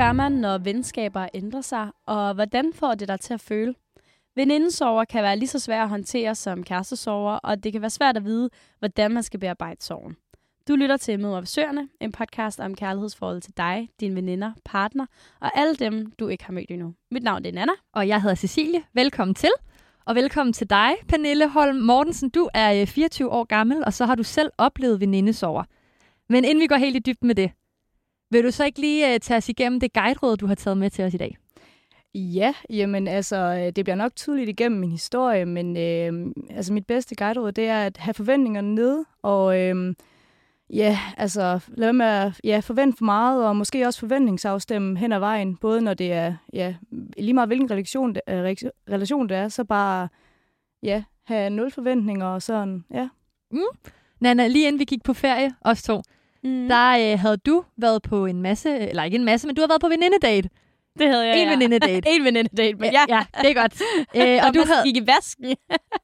Gør man, når venskaber ændrer sig, og hvordan får det dig til at føle? Venindesover kan være lige så svært at håndtere som kærestesover, og det kan være svært at vide, hvordan man skal bearbejde sorgen. Du lytter til Mød Søerne, en podcast om kærlighedsforhold til dig, dine veninder, partner og alle dem, du ikke har mødt endnu. Mit navn er Nana. Og jeg hedder Cecilie. Velkommen til. Og velkommen til dig, Pernille Holm Mortensen. Du er øh, 24 år gammel, og så har du selv oplevet venindesover. Men inden vi går helt i dybden med det, vil du så ikke lige uh, tage os igennem det guide du har taget med til os i dag? Ja, jamen altså, øh, det bliver nok tydeligt igennem min historie, men øh, altså mit bedste guide det er at have forventningerne nede, og øh, ja, altså lad med at ja, forvente for meget, og måske også forventningsafstemme hen ad vejen, både når det er, ja, lige meget hvilken relation, relation det er, så bare, ja, have nul forventninger og sådan, ja. Mm. Nana, lige inden vi gik på ferie, os to, mm. der øh, havde du været på en masse, eller ikke en masse, men du har været på venindedate. Det havde jeg, En ja. venindedate. en venindedate, men ja. Ja, det er godt. Øh, og du havde... gik i vasken.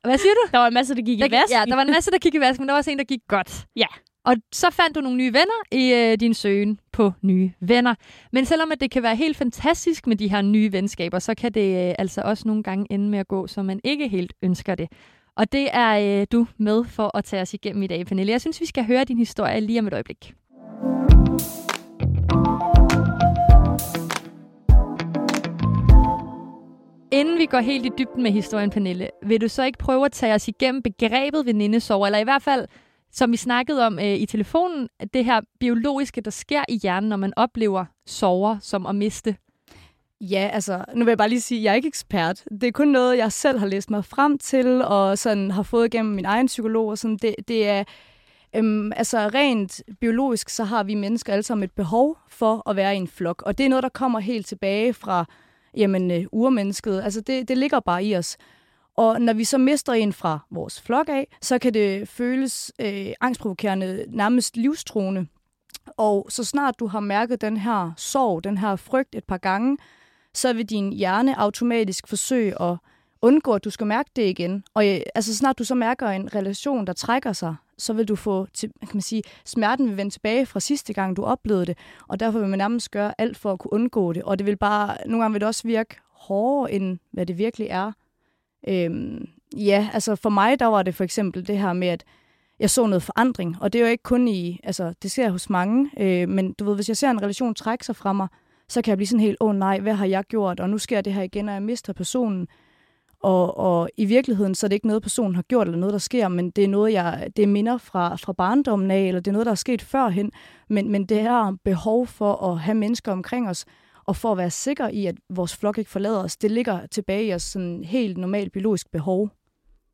Hvad siger du? Der var en masse, der gik der, i vasken. Ja, der var en masse, der gik i vasken, men der var også en, der gik godt. Ja. Og så fandt du nogle nye venner i øh, din søgen på nye venner. Men selvom at det kan være helt fantastisk med de her nye venskaber, så kan det øh, altså også nogle gange ende med at gå, så man ikke helt ønsker det. Og det er øh, du med for at tage os igennem i dag, Pernille. Jeg synes, vi skal høre din historie lige om et øjeblik. Inden vi går helt i dybden med historien, Pernille, vil du så ikke prøve at tage os igennem begrebet venindesorg, eller i hvert fald, som vi snakkede om øh, i telefonen, det her biologiske, der sker i hjernen, når man oplever sover som at miste? Ja, altså, nu vil jeg bare lige sige, at jeg er ikke ekspert. Det er kun noget, jeg selv har læst mig frem til, og sådan har fået igennem min egen psykolog. Og sådan. Det, det er, øhm, altså rent biologisk, så har vi mennesker alle sammen et behov for at være i en flok. Og det er noget, der kommer helt tilbage fra jamen, øh, urmennesket. Altså, det, det ligger bare i os. Og når vi så mister en fra vores flok af, så kan det føles øh, angstprovokerende, nærmest livstruende. Og så snart du har mærket den her sorg, den her frygt et par gange, så vil din hjerne automatisk forsøge at undgå, at du skal mærke det igen. Og øh, altså, snart du så mærker en relation, der trækker sig, så vil du få, til, kan man sige, smerten vil vende tilbage fra sidste gang, du oplevede det. Og derfor vil man nærmest gøre alt for at kunne undgå det. Og det vil bare, nogle gange vil det også virke hårdere, end hvad det virkelig er. Øhm, ja, altså for mig, der var det for eksempel det her med, at jeg så noget forandring. Og det er jo ikke kun i, altså det sker hos mange, øh, men du ved, hvis jeg ser en relation trække sig fra mig, så kan jeg blive sådan helt, åh oh, nej, hvad har jeg gjort? Og nu sker det her igen, og jeg mister personen. Og, og i virkeligheden, så er det ikke noget, personen har gjort, eller noget, der sker, men det er noget, jeg, det er minder fra, fra barndommen af, eller det er noget, der er sket førhen. Men, men det her behov for at have mennesker omkring os, og for at være sikker i, at vores flok ikke forlader os, det ligger tilbage i os sådan helt normalt biologisk behov.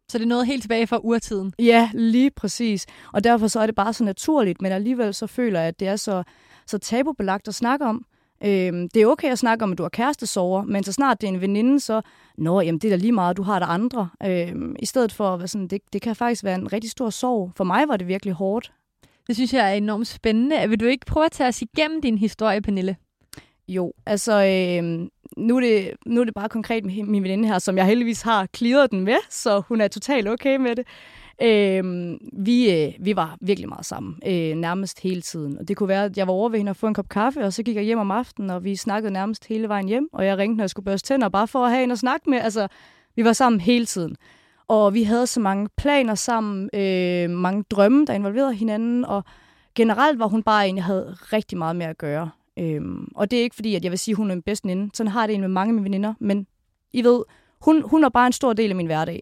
Så det er noget helt tilbage fra urtiden? Ja, lige præcis. Og derfor så er det bare så naturligt, men alligevel så føler jeg, at det er så, så tabubelagt at snakke om. Øhm, det er okay at snakke om, at du har kærestesover, men så snart det er en veninde, så, nå, jamen det er da lige meget, du har der andre. Øhm, I stedet for at være sådan, det, det kan faktisk være en rigtig stor sorg. For mig var det virkelig hårdt. Det synes jeg er enormt spændende. Vil du ikke prøve at tage os igennem din historie, Pernille? Jo, altså øh, nu, er det, nu er det bare konkret med min veninde her, som jeg heldigvis har clearet den med, så hun er totalt okay med det. Øh, vi, øh, vi var virkelig meget sammen, øh, nærmest hele tiden. Og det kunne være, at jeg var over ved hende og få en kop kaffe, og så gik jeg hjem om aftenen, og vi snakkede nærmest hele vejen hjem, og jeg ringte, når jeg skulle børste tænder, bare for at have en at snakke med. Altså, vi var sammen hele tiden. Og vi havde så mange planer sammen, øh, mange drømme, der involverede hinanden, og generelt var hun bare en, jeg havde rigtig meget med at gøre. Øhm, og det er ikke fordi, at jeg vil sige, at hun er min bedste veninde. Sådan har det en med mange af mine veninder. Men I ved, hun, hun er bare en stor del af min hverdag.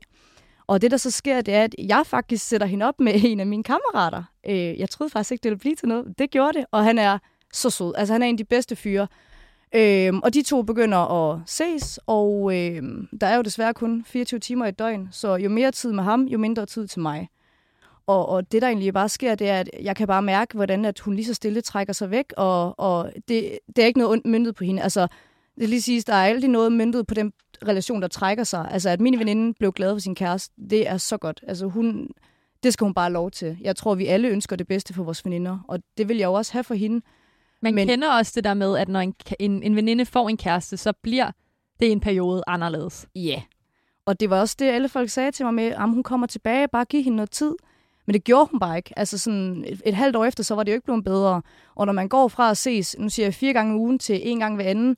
Og det, der så sker, det er, at jeg faktisk sætter hende op med en af mine kammerater. Øh, jeg troede faktisk ikke, det ville blive til noget. Det gjorde det, og han er så sød. Altså, han er en af de bedste fyre. Øh, og de to begynder at ses, og øh, der er jo desværre kun 24 timer i døgn, så jo mere tid med ham, jo mindre tid til mig. Og, og det, der egentlig bare sker, det er, at jeg kan bare mærke, hvordan at hun lige så stille trækker sig væk, og, og det, det er ikke noget ondt myndet på hende. Altså, det lige siges, der er aldrig noget myndet på den relation, der trækker sig. Altså, at min veninde blev glad for sin kæreste, det er så godt. Altså, hun, det skal hun bare lov til. Jeg tror, vi alle ønsker det bedste for vores veninder, og det vil jeg jo også have for hende. Man Men, kender også det der med, at når en, en, en veninde får en kæreste, så bliver det i en periode anderledes. Ja, yeah. og det var også det, alle folk sagde til mig med, at hun kommer tilbage, bare giv hende noget tid. Men det gjorde hun bare ikke. Altså sådan et, et halvt år efter, så var det jo ikke blevet bedre. Og når man går fra at ses, nu siger jeg fire gange om ugen til en gang hver anden,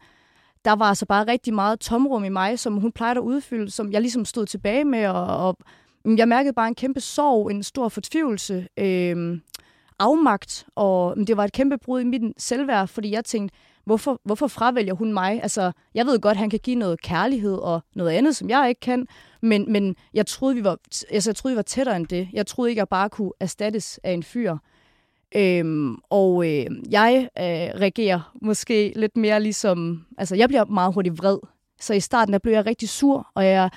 der var altså bare rigtig meget tomrum i mig, som hun plejede at udfylde, som jeg ligesom stod tilbage med, og, og mm, jeg mærkede bare en kæmpe sorg, en stor fortvivlelse, øh, afmagt, og mm, det var et kæmpe brud i mit selvværd, fordi jeg tænkte, hvorfor, hvorfor fravælger hun mig? Altså, jeg ved godt, at han kan give noget kærlighed og noget andet, som jeg ikke kan, men, men jeg, troede, vi var, altså, jeg troede, vi var tættere end det. Jeg troede ikke, at jeg bare kunne erstattes af en fyr. Øhm, og øh, jeg øh, reagerer måske lidt mere ligesom... Altså, jeg bliver meget hurtigt vred. Så i starten der blev jeg rigtig sur, og jeg,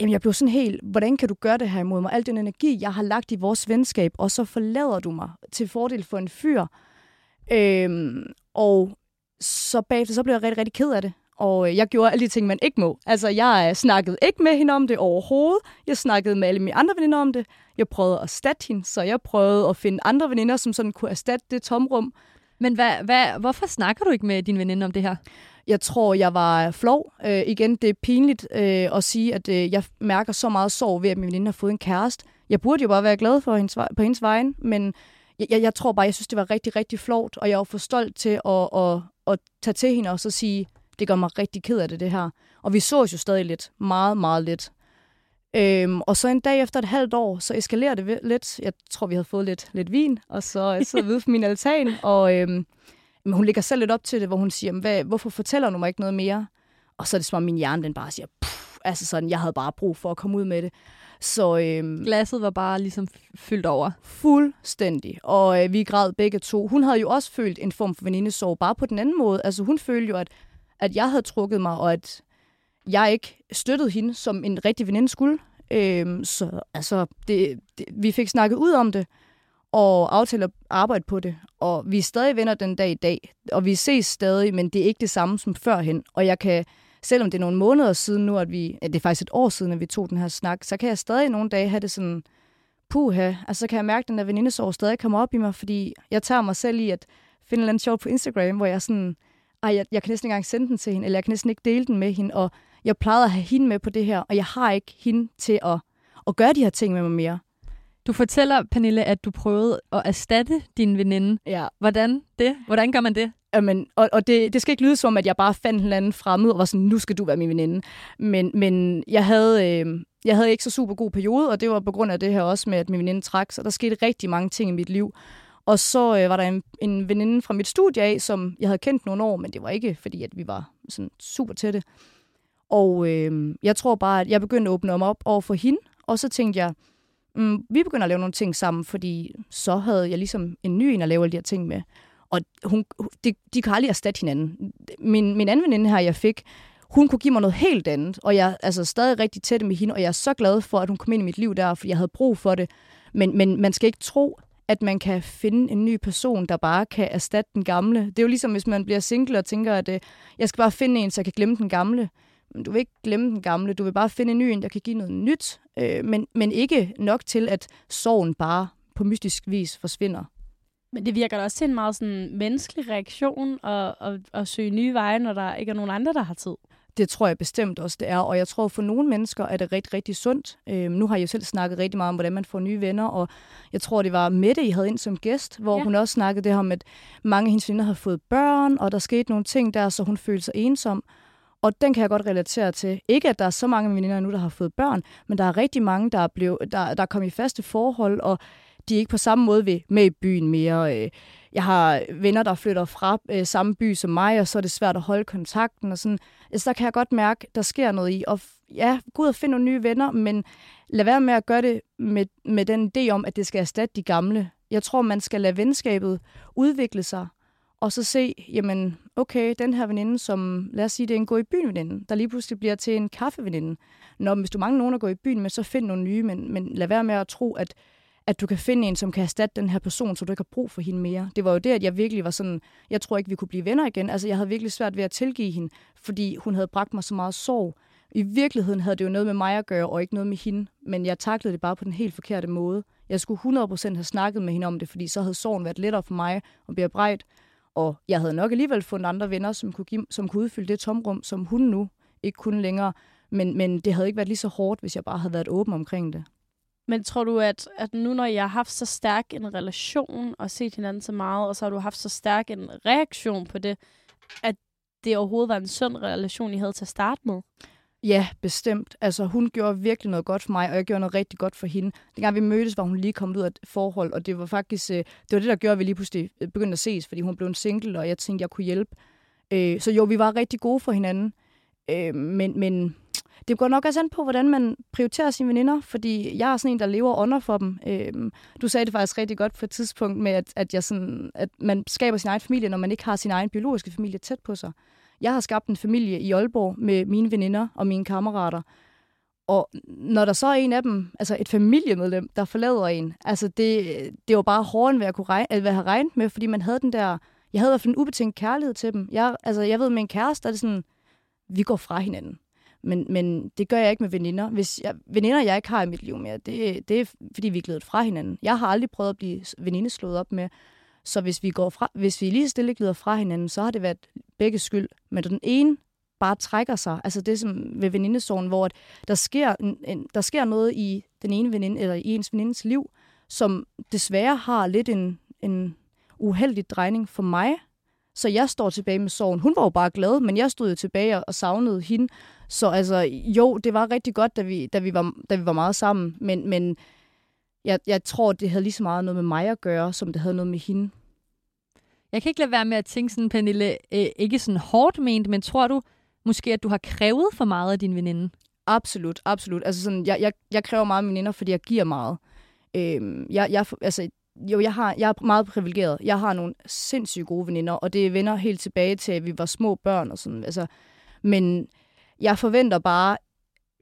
jamen, jeg blev sådan helt... Hvordan kan du gøre det her imod mig? Al den energi, jeg har lagt i vores venskab, og så forlader du mig til fordel for en fyr. Øhm, og så bagefter så blev jeg rigtig, rigtig ked af det. Og øh, jeg gjorde alle de ting, man ikke må. Altså, jeg snakkede ikke med hende om det overhovedet. Jeg snakkede med alle mine andre veninder om det. Jeg prøvede at erstatte hende, så jeg prøvede at finde andre veninder, som sådan kunne erstatte det tomrum. Men hvad, hvad, hvorfor snakker du ikke med din veninde om det her? Jeg tror, jeg var flov. Øh, igen, det er pinligt øh, at sige, at øh, jeg mærker så meget sorg ved, at min veninde har fået en kæreste. Jeg burde jo bare være glad for hendes, på hendes vejen, men jeg, jeg tror bare, jeg synes, det var rigtig, rigtig flovt, og jeg var for stolt til at, at, at tage til hende og så sige, det gør mig rigtig ked af det, det her. Og vi så os jo stadig lidt. Meget, meget lidt. Øhm, og så en dag efter et halvt år, så eskalerer det lidt. Jeg tror, vi havde fået lidt, lidt vin, og så sidder vi ude på min altan, og øhm, men hun ligger selv lidt op til det, hvor hun siger, hvad, hvorfor fortæller du mig ikke noget mere? Og så er det som om min hjerne den bare siger, Puh, altså sådan, jeg havde bare brug for at komme ud med det. Så øhm, glasset var bare ligesom fyldt over. Fuldstændig. Og øh, vi græd begge to. Hun havde jo også følt en form for venindesorg, bare på den anden måde. Altså hun følte jo, at at jeg havde trukket mig, og at jeg ikke støttede hende, som en rigtig veninde skulle. Øhm, så altså, det, det, vi fik snakket ud om det, og aftaler at arbejde på det. Og vi er stadig venner den dag i dag, og vi ses stadig, men det er ikke det samme som førhen. Og jeg kan, selvom det er nogle måneder siden nu, at vi, ja, det er faktisk et år siden, at vi tog den her snak, så kan jeg stadig nogle dage have det sådan, puha, altså så kan jeg mærke, at den der venindesår stadig kommer op i mig, fordi jeg tager mig selv i at finde en eller anden sjov på Instagram, hvor jeg sådan, ej, jeg, jeg kan næsten ikke engang sende den til hende, eller jeg kan næsten ikke dele den med hende, og jeg plejede at have hende med på det her, og jeg har ikke hende til at, at gøre de her ting med mig mere. Du fortæller, Pernille, at du prøvede at erstatte din veninde. Ja. Hvordan det? Hvordan gør man det? Jamen, og, og det, det skal ikke lyde som, at jeg bare fandt en anden fremmed og var sådan, nu skal du være min veninde. Men, men jeg, havde, øh, jeg havde ikke så super god periode, og det var på grund af det her også med, at min veninde trak, så der skete rigtig mange ting i mit liv. Og så øh, var der en, en veninde fra mit studie af, som jeg havde kendt nogle år, men det var ikke, fordi at vi var sådan super tætte. Og øh, jeg tror bare, at jeg begyndte at åbne mig op over for hende, og så tænkte jeg, mm, vi begynder at lave nogle ting sammen, fordi så havde jeg ligesom en ny en at lave alle de her ting med. Og hun, de, de kan aldrig erstatte hinanden. Min, min anden veninde her, jeg fik, hun kunne give mig noget helt andet, og jeg er altså stadig rigtig tæt med hende, og jeg er så glad for, at hun kom ind i mit liv der, fordi jeg havde brug for det. Men, men man skal ikke tro, at man kan finde en ny person, der bare kan erstatte den gamle. Det er jo ligesom, hvis man bliver single og tænker, at øh, jeg skal bare finde en, så jeg kan glemme den gamle. Du vil ikke glemme den gamle, du vil bare finde en ny der kan give noget nyt, øh, men, men ikke nok til, at sorgen bare på mystisk vis forsvinder. Men det virker da også til en meget sådan menneskelig reaktion at, at, at søge nye veje, når der ikke er nogen andre, der har tid. Det tror jeg bestemt også, det er. Og jeg tror, for nogle mennesker er det rigtig, rigtig sundt. Øhm, nu har jeg jo selv snakket rigtig meget om, hvordan man får nye venner, og jeg tror, det var Mette, I havde ind som gæst, hvor ja. hun også snakkede det her om, at mange af hendes venner har fået børn, og der skete nogle ting der, så hun følte sig ensom. Og den kan jeg godt relatere til. Ikke, at der er så mange veninder nu, der har fået børn, men der er rigtig mange, der er, blevet, der, der er kommet i faste forhold, og de er ikke på samme måde ved, med i byen mere. Øh, jeg har venner, der flytter fra øh, samme by som mig, og så er det svært at holde kontakten. Og sådan. Altså, der kan jeg godt mærke, der sker noget i. Og ja, gå ud og finde nogle nye venner, men lad være med at gøre det med, med den idé om, at det skal erstatte de gamle. Jeg tror, man skal lade venskabet udvikle sig, og så se, jamen, okay, den her veninde, som, lad os sige, det er en gå i byen veninde, der lige pludselig bliver til en kaffeveninde. Når hvis du mangler nogen at gå i byen med, så find nogle nye, men, men lad være med at tro, at at du kan finde en, som kan erstatte den her person, så du ikke har brug for hende mere. Det var jo det, at jeg virkelig var sådan, jeg tror ikke, vi kunne blive venner igen. Altså, jeg havde virkelig svært ved at tilgive hende, fordi hun havde bragt mig så meget sorg. I virkeligheden havde det jo noget med mig at gøre, og ikke noget med hende, men jeg taklede det bare på den helt forkerte måde. Jeg skulle 100% have snakket med hende om det, fordi så havde sorgen været lettere for mig at bearbejde, og jeg havde nok alligevel fundet andre venner, som kunne, give, som kunne udfylde det tomrum, som hun nu ikke kunne længere. Men, men det havde ikke været lige så hårdt, hvis jeg bare havde været åben omkring det. Men tror du, at, at nu når jeg har haft så stærk en relation og set hinanden så meget, og så har du haft så stærk en reaktion på det, at det overhovedet var en sund relation, I havde til at starte med? Ja, bestemt. Altså, hun gjorde virkelig noget godt for mig, og jeg gjorde noget rigtig godt for hende. Dengang vi mødtes, var hun lige kommet ud af et forhold, og det var faktisk øh, det, var det der gjorde, at vi lige pludselig øh, begyndte at ses, fordi hun blev en single, og jeg tænkte, jeg kunne hjælpe. Øh, så jo, vi var rigtig gode for hinanden. Øh, men, men det går nok også an på, hvordan man prioriterer sine veninder, fordi jeg er sådan en, der lever under for dem. du sagde det faktisk rigtig godt på et tidspunkt med, at, at, jeg sådan, at man skaber sin egen familie, når man ikke har sin egen biologiske familie tæt på sig. Jeg har skabt en familie i Aalborg med mine veninder og mine kammerater. Og når der så er en af dem, altså et familiemedlem, der forlader en, altså det, det var bare hårdere, end hvad jeg, kunne regne, hvad jeg havde regnet med, fordi man havde den der, jeg havde i hvert fald en ubetinget kærlighed til dem. Jeg, altså jeg ved, med en kæreste, er det sådan, vi går fra hinanden. Men, men det gør jeg ikke med veninder. Hvis jeg, veninder, jeg ikke har i mit liv mere, det, det er, fordi vi er glædet fra hinanden. Jeg har aldrig prøvet at blive veninde slået op med. Så hvis vi, går fra, hvis vi lige stille glider fra hinanden, så har det været begge skyld. Men den ene bare trækker sig, altså det som ved venindesorgen, hvor at der sker, en, en, der sker noget i den ene veninde, eller i ens venindes liv, som desværre har lidt en, en uheldig drejning for mig. Så jeg står tilbage med sorgen. Hun var jo bare glad, men jeg stod jo tilbage og savnede hende. Så altså, jo, det var rigtig godt, da vi, da vi, var, da vi var meget sammen, men, men jeg, jeg tror, det havde lige så meget noget med mig at gøre, som det havde noget med hende. Jeg kan ikke lade være med at tænke sådan, Pernille, øh, ikke sådan hårdt ment, men tror du måske, at du har krævet for meget af din veninde? Absolut, absolut. Altså sådan, jeg, jeg, jeg kræver meget af mine veninder, fordi jeg giver meget. Øhm, jeg, jeg, altså, jo, jeg, har, jeg er meget privilegeret. Jeg har nogle sindssygt gode veninder, og det vender helt tilbage til, at vi var små børn og sådan. Altså, men jeg forventer bare,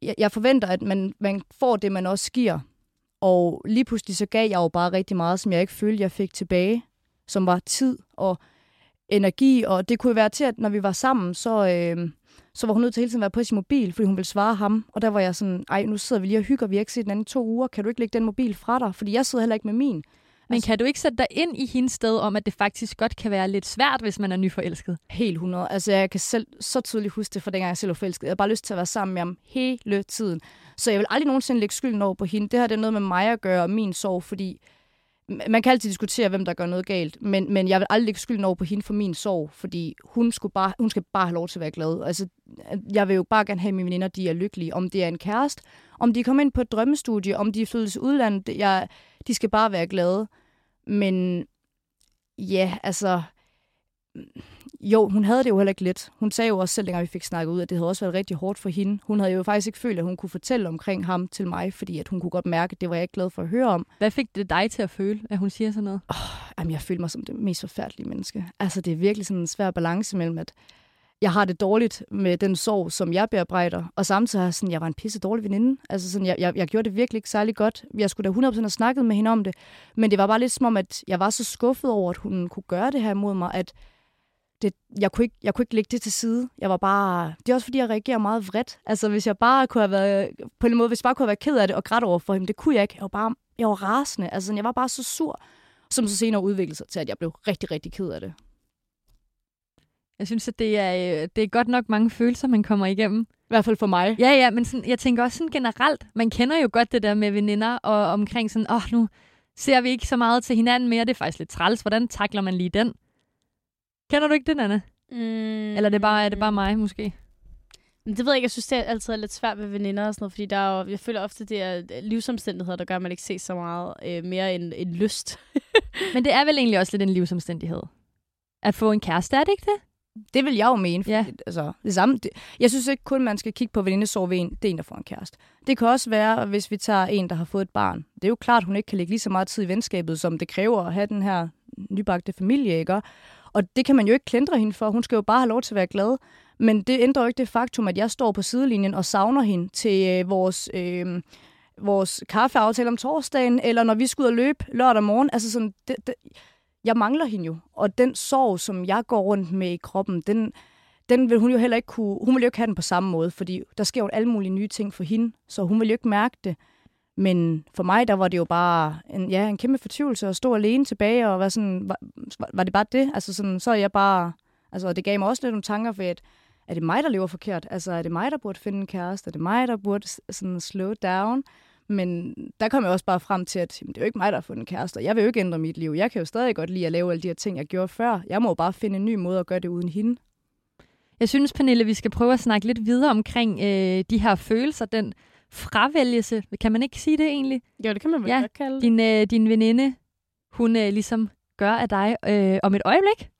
jeg, jeg forventer, at man, man får det, man også giver. Og lige pludselig så gav jeg jo bare rigtig meget, som jeg ikke følte, jeg fik tilbage, som var tid og energi. Og det kunne være til, at når vi var sammen, så, øh, så var hun nødt til hele tiden at være på sin mobil, fordi hun ville svare ham. Og der var jeg sådan, ej, nu sidder vi lige og hygger, vi har ikke set den anden to uger, kan du ikke lægge den mobil fra dig? Fordi jeg sidder heller ikke med min. Men altså, kan du ikke sætte dig ind i hendes sted om, at det faktisk godt kan være lidt svært, hvis man er nyforelsket? Helt 100. Altså, jeg kan selv så tydeligt huske det fra dengang, jeg selv var forelsket. Jeg har bare lyst til at være sammen med ham hele tiden. Så jeg vil aldrig nogensinde lægge skylden over på hende. Det her det er noget med mig at gøre og min sorg, fordi man kan altid diskutere, hvem der gør noget galt, men, men jeg vil aldrig lægge skylden over på hende for min sorg, fordi hun, skulle bare, hun skal bare have lov til at være glad. Altså, jeg vil jo bare gerne have, at mine veninder de er lykkelige. Om det er en kæreste, om de kommer ind på et drømmestudie, om de flytter til udlandet, jeg, de skal bare være glade. Men ja, altså... Jo, hun havde det jo heller ikke let. Hun sagde jo også selv, dengang vi fik snakket ud, at det havde også været rigtig hårdt for hende. Hun havde jo faktisk ikke følt, at hun kunne fortælle omkring ham til mig, fordi at hun kunne godt mærke, at det var jeg ikke glad for at høre om. Hvad fik det dig til at føle, at hun siger sådan noget? Oh, jamen, jeg følte mig som det mest forfærdelige menneske. Altså, det er virkelig sådan en svær balance mellem, at jeg har det dårligt med den sorg, som jeg bearbejder, og samtidig har sådan, jeg var en pisse dårlig veninde. Altså sådan, jeg, jeg, jeg gjorde det virkelig ikke særlig godt. Jeg skulle da 100% have snakket med hende om det, men det var bare lidt som om, at jeg var så skuffet over, at hun kunne gøre det her mod mig, at det, jeg, kunne ikke, jeg kunne ikke lægge det til side. Jeg var bare... Det er også fordi, jeg reagerer meget vredt. Altså, hvis jeg bare kunne have været... På en måde, hvis jeg bare kunne have været ked af det og grædt over for hende, det kunne jeg ikke. Jeg var bare... Jeg var rasende. Altså, jeg var bare så sur, som så senere udviklede sig til, at jeg blev rigtig, rigtig ked af det. Jeg synes, at det er, øh, det er godt nok mange følelser, man kommer igennem. I hvert fald for mig. Ja, ja, men sådan, jeg tænker også sådan generelt, man kender jo godt det der med veninder, og omkring sådan, åh, oh, nu ser vi ikke så meget til hinanden mere, det er faktisk lidt træls. Hvordan takler man lige den? Kender du ikke den, Anna? Mm. Eller er det bare, er det bare mig, måske? Det ved jeg ikke. Jeg synes, det er altid er lidt svært med veninder og sådan noget, fordi der er jo, jeg føler ofte, det er livsomstændigheder, der gør, at man ikke ser så meget øh, mere end, end lyst. Men det er vel egentlig også lidt en livsomstændighed? At få en kæreste, er det ikke det? Det vil jeg jo mene. Ja. Altså, det samme. Det, jeg synes ikke kun, man skal kigge på venindesorg ved en, det er en, der får en kæreste. Det kan også være, hvis vi tager en, der har fået et barn. Det er jo klart, hun ikke kan lægge lige så meget tid i venskabet, som det kræver at have den her nybagte familie, ikke? Og det kan man jo ikke klandre hende for. Hun skal jo bare have lov til at være glad. Men det ændrer jo ikke det faktum, at jeg står på sidelinjen og savner hende til øh, vores, øh, vores kaffeaftale om torsdagen, eller når vi skal ud og løbe lørdag morgen. Altså sådan, det, det, jeg mangler hende jo. Og den sorg, som jeg går rundt med i kroppen, den, den vil hun jo heller ikke kunne, hun vil jo ikke have den på samme måde, fordi der sker jo alle mulige nye ting for hende, så hun vil jo ikke mærke det. Men for mig, der var det jo bare en, ja, en kæmpe fortvivlelse at stå alene tilbage, og være sådan, var, var det bare det? Altså sådan, så er jeg bare, altså det gav mig også lidt nogle tanker for, at er det mig, der lever forkert? Altså er det mig, der burde finde en kæreste? Er det mig, der burde sådan slow down? Men der kom jeg også bare frem til, at jamen, det er jo ikke mig, der har fundet en kæreste, og jeg vil jo ikke ændre mit liv. Jeg kan jo stadig godt lide at lave alle de her ting, jeg gjorde før. Jeg må jo bare finde en ny måde at gøre det uden hende. Jeg synes, Pernille, vi skal prøve at snakke lidt videre omkring øh, de her følelser, den fravælgelse. Kan man ikke sige det egentlig? Jo, det kan man vel Ja, godt kalde. Din, øh, din veninde, hun øh, ligesom gør af dig øh, om et øjeblik.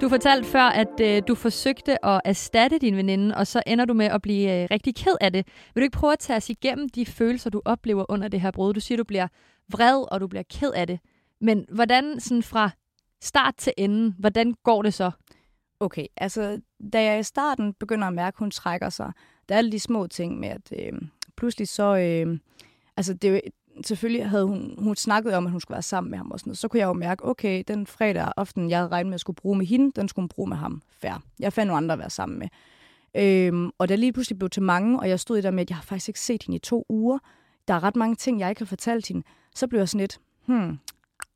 Du fortalte før, at øh, du forsøgte at erstatte din veninde, og så ender du med at blive øh, rigtig ked af det. Vil du ikke prøve at tage os igennem de følelser, du oplever under det her brud? Du siger, du bliver vred, og du bliver ked af det. Men hvordan sådan fra start til enden, hvordan går det så? Okay, altså da jeg i starten begynder at mærke, at hun trækker sig, der er alle de små ting med, at øh, pludselig så... Øh, altså det er jo, selvfølgelig havde hun, hun snakket om, at hun skulle være sammen med ham og sådan noget. Så kunne jeg jo mærke, okay, den fredag aften, jeg havde regnet med at skulle bruge med hende, den skulle hun bruge med ham. Fair. Jeg fandt nogle andre at være sammen med. Øhm, og da lige pludselig blev til mange, og jeg stod i der med, at jeg har faktisk ikke set hende i to uger. Der er ret mange ting, jeg ikke har fortalt hende. Så blev jeg sådan lidt, hmm,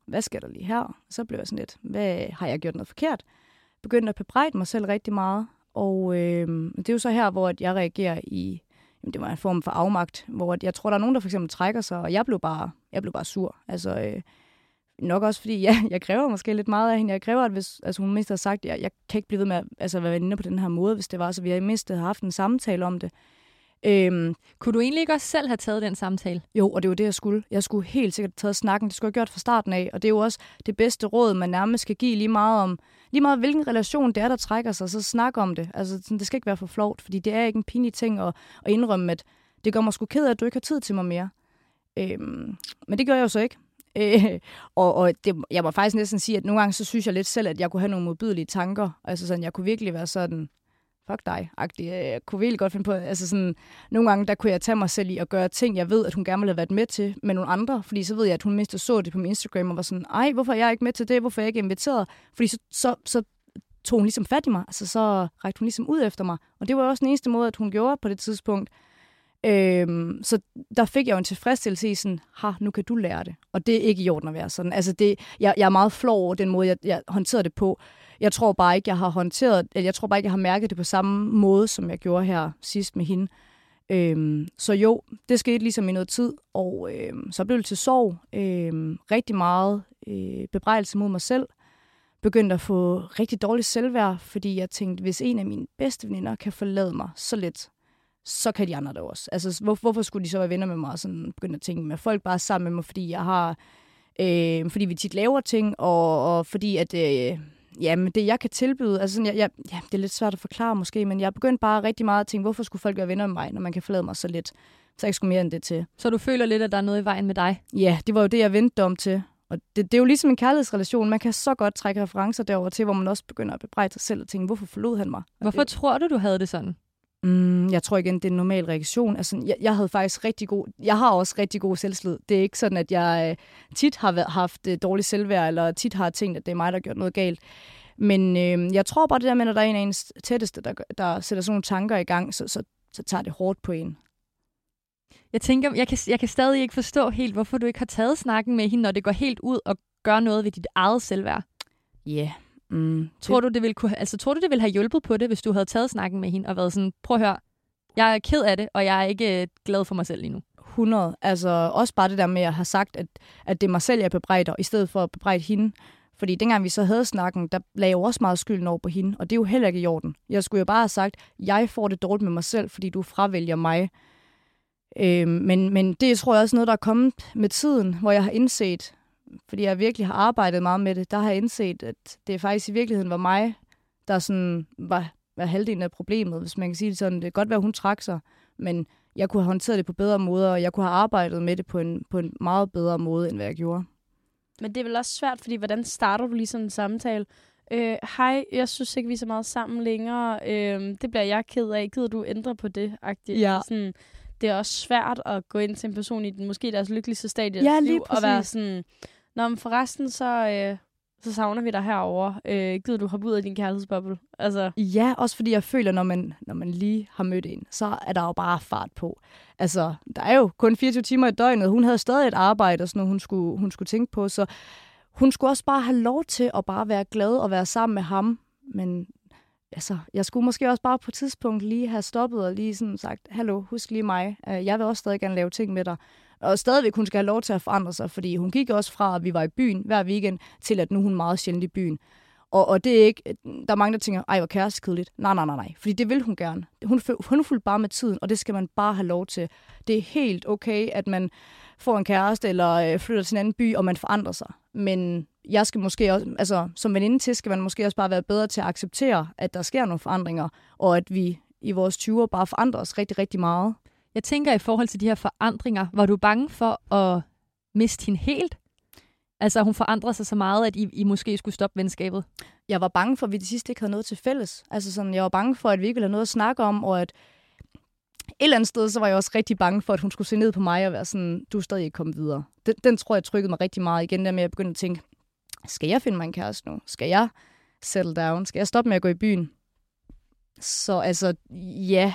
hvad sker der lige her? Så blev jeg sådan lidt, hvad har jeg gjort noget forkert? Begyndte at bebrejde mig selv rigtig meget. Og øh, det er jo så her, hvor at jeg reagerer i, jamen, det var en form for afmagt, hvor at jeg tror, der er nogen, der for eksempel trækker sig, og jeg blev bare, jeg blev bare sur. Altså, øh, nok også fordi, ja, jeg kræver måske lidt meget af hende. Jeg kræver, at hvis altså, hun mindst har sagt, at jeg, jeg kan ikke blive ved med at altså, være veninde på den her måde, hvis det var, så vi har mindst haft en samtale om det. Øhm, Kunne du egentlig ikke også selv have taget den samtale? jo, og det var det, jeg skulle. Jeg skulle helt sikkert have taget snakken. Det skulle jeg have gjort fra starten af. Og det er jo også det bedste råd, man nærmest skal give lige meget om, lige meget hvilken relation det er, der trækker sig, så snak om det. Altså, sådan, det skal ikke være for flovt, fordi det er ikke en pinlig ting at, at indrømme, at det gør mig sgu ked af, at du ikke har tid til mig mere. Øhm, men det gør jeg jo så ikke. Øh, og og det, jeg må faktisk næsten sige, at nogle gange så synes jeg lidt selv, at jeg kunne have nogle modbydelige tanker. Altså sådan, jeg kunne virkelig være sådan, fuck dig, agtig. Øh, jeg kunne virkelig godt finde på, altså sådan, nogle gange, der kunne jeg tage mig selv i at gøre ting, jeg ved, at hun gerne ville have været med til med nogle andre, fordi så ved jeg, at hun mindst så det på min Instagram og var sådan, ej, hvorfor er jeg ikke med til det, hvorfor er jeg ikke inviteret? Fordi så, så, så tog hun ligesom fat i mig, altså så rækte hun ligesom ud efter mig, og det var også den eneste måde, at hun gjorde på det tidspunkt. Øhm, så der fik jeg jo en tilfredsstillelse i sådan, ha, nu kan du lære det. Og det er ikke i orden at være sådan. Altså det, jeg, jeg er meget flov over den måde, jeg, jeg håndterede det på. Jeg tror bare ikke, jeg har håndteret, eller jeg tror bare ikke, jeg har mærket det på samme måde, som jeg gjorde her sidst med hende. Øhm, så jo, det skete ligesom i noget tid, og øhm, så blev det til sorg. Øhm, rigtig meget øh, bebrejdelse mod mig selv. Begyndte at få rigtig dårligt selvværd, fordi jeg tænkte, hvis en af mine bedste veninder kan forlade mig så lidt, så kan de andre det også. Altså, hvor, hvorfor skulle de så være venner med mig og sådan begynde at tænke med folk bare er sammen med mig, fordi jeg har, øh, fordi vi tit laver ting, og, og fordi at, øh, jamen, det jeg kan tilbyde, altså sådan, jeg, jeg, ja, det er lidt svært at forklare måske, men jeg begyndte bare rigtig meget at tænke, hvorfor skulle folk være venner med mig, når man kan forlade mig så lidt, så jeg ikke skulle mere end det til. Så du føler lidt, at der er noget i vejen med dig? Ja, det var jo det, jeg vendte om til. Og det, det er jo ligesom en kærlighedsrelation. Man kan så godt trække referencer derover til, hvor man også begynder at bebrejde sig selv og tænke, hvorfor forlod han mig? Og Hvorfor det, tror du, du havde det sådan? Mm, jeg tror igen, det er en normal reaktion. Altså, jeg, jeg havde faktisk rigtig god... Jeg har også rigtig god selvslid. Det er ikke sådan, at jeg øh, tit har været, haft øh, dårlig selvværd, eller tit har tænkt, at det er mig, der har gjort noget galt. Men øh, jeg tror bare det der med, når der er en af ens tætteste, der, der sætter sådan nogle tanker i gang, så, så, så tager det hårdt på en. Jeg tænker, jeg kan, jeg kan stadig ikke forstå helt, hvorfor du ikke har taget snakken med hende, når det går helt ud og gør noget ved dit eget selvværd. Ja. Yeah. Mm, Tror du, det ville kunne, altså, tror du, det ville have hjulpet på det, hvis du havde taget snakken med hende og været sådan, prøv at høre, jeg er ked af det, og jeg er ikke øh, glad for mig selv lige nu. 100. Altså også bare det der med at have sagt, at, at det er mig selv, jeg bebrejder, i stedet for at bebrejde hende. Fordi dengang vi så havde snakken, der lagde jeg også meget skylden over på hende, og det er jo heller ikke i orden. Jeg skulle jo bare have sagt, jeg får det dårligt med mig selv, fordi du fravælger mig. Øhm, men, men det tror jeg også noget, der er kommet med tiden, hvor jeg har indset, fordi jeg virkelig har arbejdet meget med det, der har jeg indset, at det faktisk i virkeligheden var mig, der sådan var, var halvdelen af problemet, hvis man kan sige det sådan. Det kan godt være, at hun trak sig, men jeg kunne have håndteret det på bedre måder, og jeg kunne have arbejdet med det på en, på en meget bedre måde, end hvad jeg gjorde. Men det er vel også svært, fordi hvordan starter du lige sådan en samtale? Øh, Hej, jeg synes ikke, vi er så meget sammen længere. Øh, det bliver jeg ked af. Gider du ændre på det? -agtigt? Ja. Sådan, det er også svært at gå ind til en person i den, måske deres lykkeligste stadie i Ja, lige liv, og være sådan, Nå, men forresten, så, øh, så savner vi dig herovre. Øh, gider du hoppe ud af din kærlighedsboble? Altså, Ja, også fordi jeg føler, når man, når man lige har mødt en, så er der jo bare fart på. Altså, der er jo kun 24 timer i døgnet. Hun havde stadig et arbejde og sådan noget, hun skulle, hun skulle tænke på. Så hun skulle også bare have lov til at bare være glad og være sammen med ham. Men altså, jeg skulle måske også bare på et tidspunkt lige have stoppet og lige sådan sagt, hallo, husk lige mig, øh, jeg vil også stadig gerne lave ting med dig. Og stadigvæk, hun skal have lov til at forandre sig, fordi hun gik også fra, at vi var i byen hver weekend, til at nu er hun meget sjældent i byen. Og, og det er ikke, der er mange, der tænker, ej, hvor kærestekedeligt. Nej, nej, nej, nej. Fordi det vil hun gerne. Hun, hun er fuldt bare med tiden, og det skal man bare have lov til. Det er helt okay, at man får en kæreste, eller øh, flytter til en anden by, og man forandrer sig. Men jeg skal måske også, altså som veninde til, skal man måske også bare være bedre til at acceptere, at der sker nogle forandringer, og at vi i vores 20'er bare forandrer os rigtig, rigtig meget. Jeg tænker i forhold til de her forandringer, var du bange for at miste hende helt? Altså, hun forandrede sig så meget, at I, I måske skulle stoppe venskabet? Jeg var bange for, at vi det sidste ikke havde noget til fælles. Altså sådan, jeg var bange for, at vi ikke ville have noget at snakke om, og at et eller andet sted, så var jeg også rigtig bange for, at hun skulle se ned på mig og være sådan, du er stadig ikke kommet videre. Den, den tror jeg trykkede mig rigtig meget igen, der med at begynde at tænke, skal jeg finde mig en kæreste nu? Skal jeg settle down? Skal jeg stoppe med at gå i byen? Så altså, ja,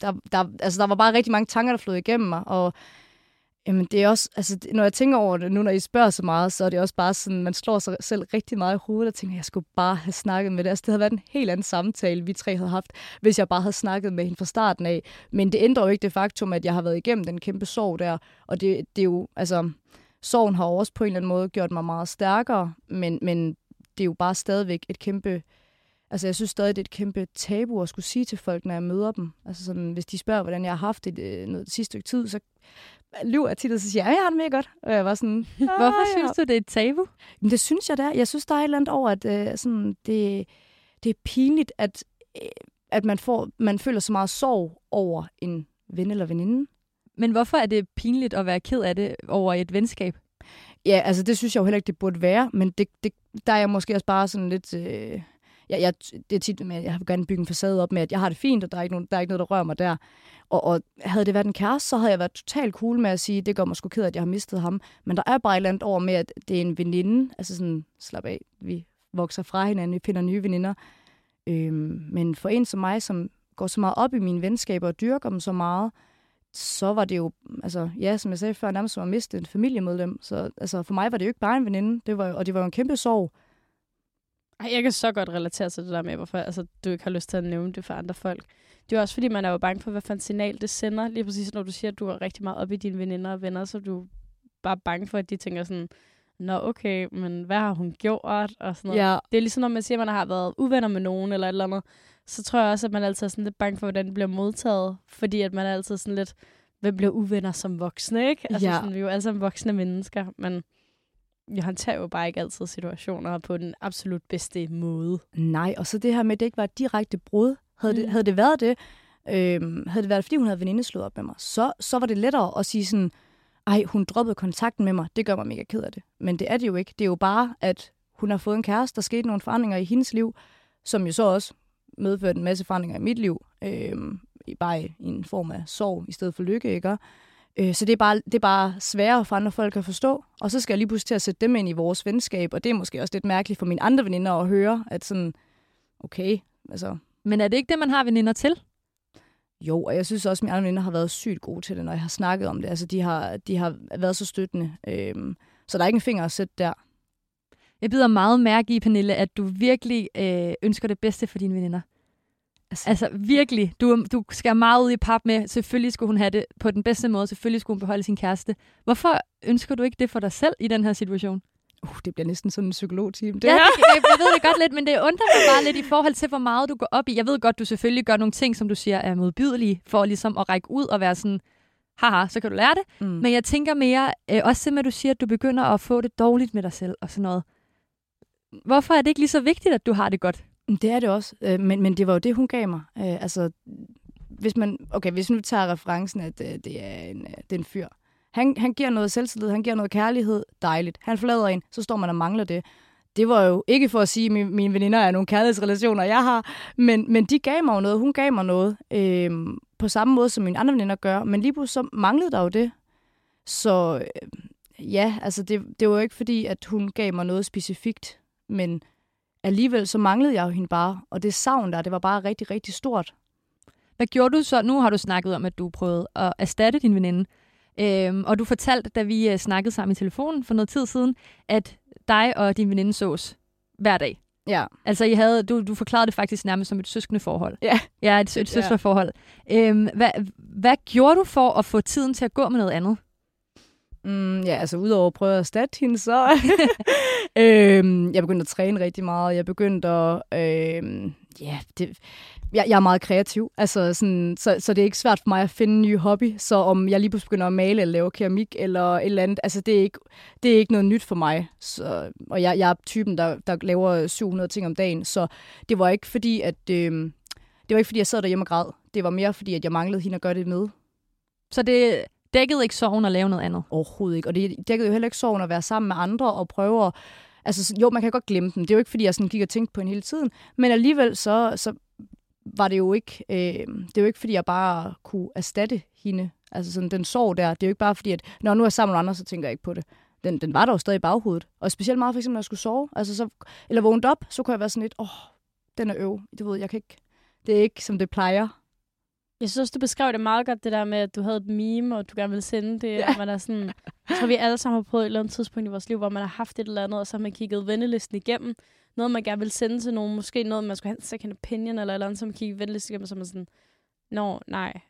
der, der, altså, der var bare rigtig mange tanker, der flød igennem mig, og Jamen det er også, altså når jeg tænker over det nu, når I spørger så meget, så er det også bare sådan, man slår sig selv rigtig meget i hovedet og tænker, jeg skulle bare have snakket med det. Altså det havde været en helt anden samtale, vi tre havde haft, hvis jeg bare havde snakket med hende fra starten af. Men det ændrer jo ikke det faktum, at jeg har været igennem den kæmpe sorg der. Og det, det er jo, altså, sorgen har også på en eller anden måde gjort mig meget stærkere, men, men det er jo bare stadigvæk et kæmpe, altså jeg synes stadig, det er et kæmpe tabu at skulle sige til folk, når jeg møder dem. Altså sådan, hvis de spørger, hvordan jeg har haft det øh, noget det sidste stykke tid, så lyver jeg tit, og så siger jeg, jeg har det mega godt. Og jeg var sådan, Hvorfor ja. synes du, det er et tabu? Men det synes jeg, der. Jeg synes, der er et eller andet over, at øh, sådan, det, det er pinligt, at, øh, at man, får, man føler så meget sorg over en ven eller veninde. Men hvorfor er det pinligt at være ked af det over et venskab? Ja, altså det synes jeg jo heller ikke, det burde være, men det, det, der er jeg måske også bare sådan lidt... Øh, jeg, jeg, det er tit med, at jeg har gerne bygge en facade op med, at jeg har det fint, og der er ikke, nogen, der er ikke noget, der rører mig der. Og, og havde det været en kæreste, så havde jeg været totalt cool med at sige, det gør mig sgu ked, at jeg har mistet ham. Men der er bare et eller andet over med, at det er en veninde. Altså sådan, slap af, vi vokser fra hinanden, vi finder nye veninder. Øhm, men for en som mig, som går så meget op i mine venskaber og dyrker dem så meget, så var det jo, altså ja, som jeg sagde før, nærmest som at miste et familiemedlem. Så altså, for mig var det jo ikke bare en veninde, det var, og det var jo en kæmpe sorg. Ej, jeg kan så godt relatere til det der med, hvorfor altså, du ikke har lyst til at nævne det for andre folk. Det er også fordi, man er jo bange for, hvad for en signal det sender. Lige præcis når du siger, at du er rigtig meget op i dine veninder og venner, så er du bare bange for, at de tænker sådan, Nå, okay, men hvad har hun gjort? Og sådan noget. Ja. Det er ligesom, når man siger, at man har været uvenner med nogen eller et eller andet, så tror jeg også, at man altid er sådan lidt bange for, hvordan det bliver modtaget. Fordi at man er altid sådan lidt, hvem bliver uvenner som voksne, ikke? Altså, Ja. sådan, vi er jo alle sammen voksne mennesker, men jeg håndterer jo bare ikke altid situationer på den absolut bedste måde. Nej, og så det her med, at det ikke var et direkte brud. Havde, mm. det, havde det været det, øhm, havde det været, fordi hun havde veninde slået op med mig, så, så var det lettere at sige sådan, ej, hun droppede kontakten med mig, det gør mig mega ked af det. Men det er det jo ikke. Det er jo bare, at hun har fået en kæreste, der skete nogle forandringer i hendes liv, som jo så også medførte en masse forandringer i mit liv. I- bare i, i en form af sorg i stedet for lykke, ikke? Øh, så det er, bare, det er bare sværere for andre folk at forstå. Og så skal jeg lige pludselig til at sætte dem ind i vores venskab, og det er måske også lidt mærkeligt for mine andre veninder at høre, at sådan, okay, altså, Men er det ikke det, man har veninder til? jo, og jeg synes også, at mine andre veninder har været sygt gode til det, når jeg har snakket om det. Altså, de har, de har været så støttende. Øhm, så der er ikke en finger at sætte der. Jeg bider meget mærke i, Pernille, at du virkelig øh, ønsker det bedste for dine veninder. Altså, Altså virkelig, du, du skal meget ud i pap med, selvfølgelig skulle hun have det på den bedste måde, selvfølgelig skulle hun beholde sin kæreste. Hvorfor ønsker du ikke det for dig selv i den her situation? uh, det bliver næsten sådan en psykologteam. Det Ja, det, jeg, jeg ved det godt lidt, men det undrer mig bare lidt i forhold til, hvor meget du går op i. Jeg ved godt, du selvfølgelig gør nogle ting, som du siger er modbydelige, for ligesom at række ud og være sådan, haha, så kan du lære det. Mm. Men jeg tænker mere, øh, også simpelthen, du siger, at du begynder at få det dårligt med dig selv og sådan noget. Hvorfor er det ikke lige så vigtigt, at du har det godt? Mm, det er det også, øh, men, men det var jo det, hun gav mig. Øh, altså, hvis man, okay, hvis nu tager referencen, at øh, det, er en, øh, det er en fyr. Han, han giver noget selvtillid, han giver noget kærlighed, dejligt. Han forlader en, så står man og mangler det. Det var jo ikke for at sige, at mine, mine veninder er nogle kærlighedsrelationer, jeg har, men, men de gav mig jo noget, hun gav mig noget, øh, på samme måde, som mine andre veninder gør, men lige pludselig så manglede der jo det. Så øh, ja, altså det, det var jo ikke fordi, at hun gav mig noget specifikt, men alligevel så manglede jeg jo hende bare, og det savn der, det var bare rigtig, rigtig stort. Hvad gjorde du så? Nu har du snakket om, at du prøvede at erstatte din veninde. Øhm, og du fortalte, da vi øh, snakkede sammen i telefonen for noget tid siden, at dig og din veninde sås hver dag. Ja. Altså, I havde, du, du forklarede det faktisk nærmest som et søskende forhold. Ja. Ja, et, et søsterforhold. Øhm, hvad, hvad gjorde du for at få tiden til at gå med noget andet? Mm, ja, altså udover at prøve at erstatte hende, så... øhm, jeg begyndte at træne rigtig meget. Jeg begyndte at... Øhm, ja, det, jeg, jeg er meget kreativ, altså sådan, så, så det er ikke svært for mig at finde en ny hobby. Så om jeg lige pludselig begynder at male eller lave keramik eller et eller andet, altså det er ikke, det er ikke noget nyt for mig. Så, og jeg, jeg er typen, der, der laver 700 ting om dagen, så det var ikke fordi, at... Øhm, det var ikke fordi, jeg sad derhjemme og græd. Det var mere fordi, at jeg manglede hende at gøre det med. Så det dækkede ikke sorgen at lave noget andet? Overhovedet ikke. Og det dækkede jo heller ikke sorgen at være sammen med andre og prøve at... Altså, jo, man kan godt glemme dem. Det er jo ikke, fordi jeg sådan gik og tænkte på en hele tiden. Men alligevel så, så var det jo ikke... Øh, det er jo ikke, fordi jeg bare kunne erstatte hende. Altså sådan den sorg der. Det er jo ikke bare fordi, at når nu er jeg sammen med andre, så tænker jeg ikke på det. Den, den var der jo stadig i baghovedet. Og specielt meget for eksempel, når jeg skulle sove. Altså så, eller vågnede op, så kunne jeg være sådan lidt, åh, oh, den er øv. Du ved, jeg kan ikke... Det er ikke, som det plejer. Jeg synes, du beskrev det meget godt, det der med, at du havde et meme, og du gerne ville sende det. Ja. Og man er sådan, jeg tror, vi alle sammen har prøvet et eller andet tidspunkt i vores liv, hvor man har haft et eller andet, og så har man kigget vennelisten igennem. Noget, man gerne vil sende til nogen. Måske noget, man skulle have en second opinion, eller eller andet, som kigger vennelisten igennem, og så er man sådan, Nå, nej,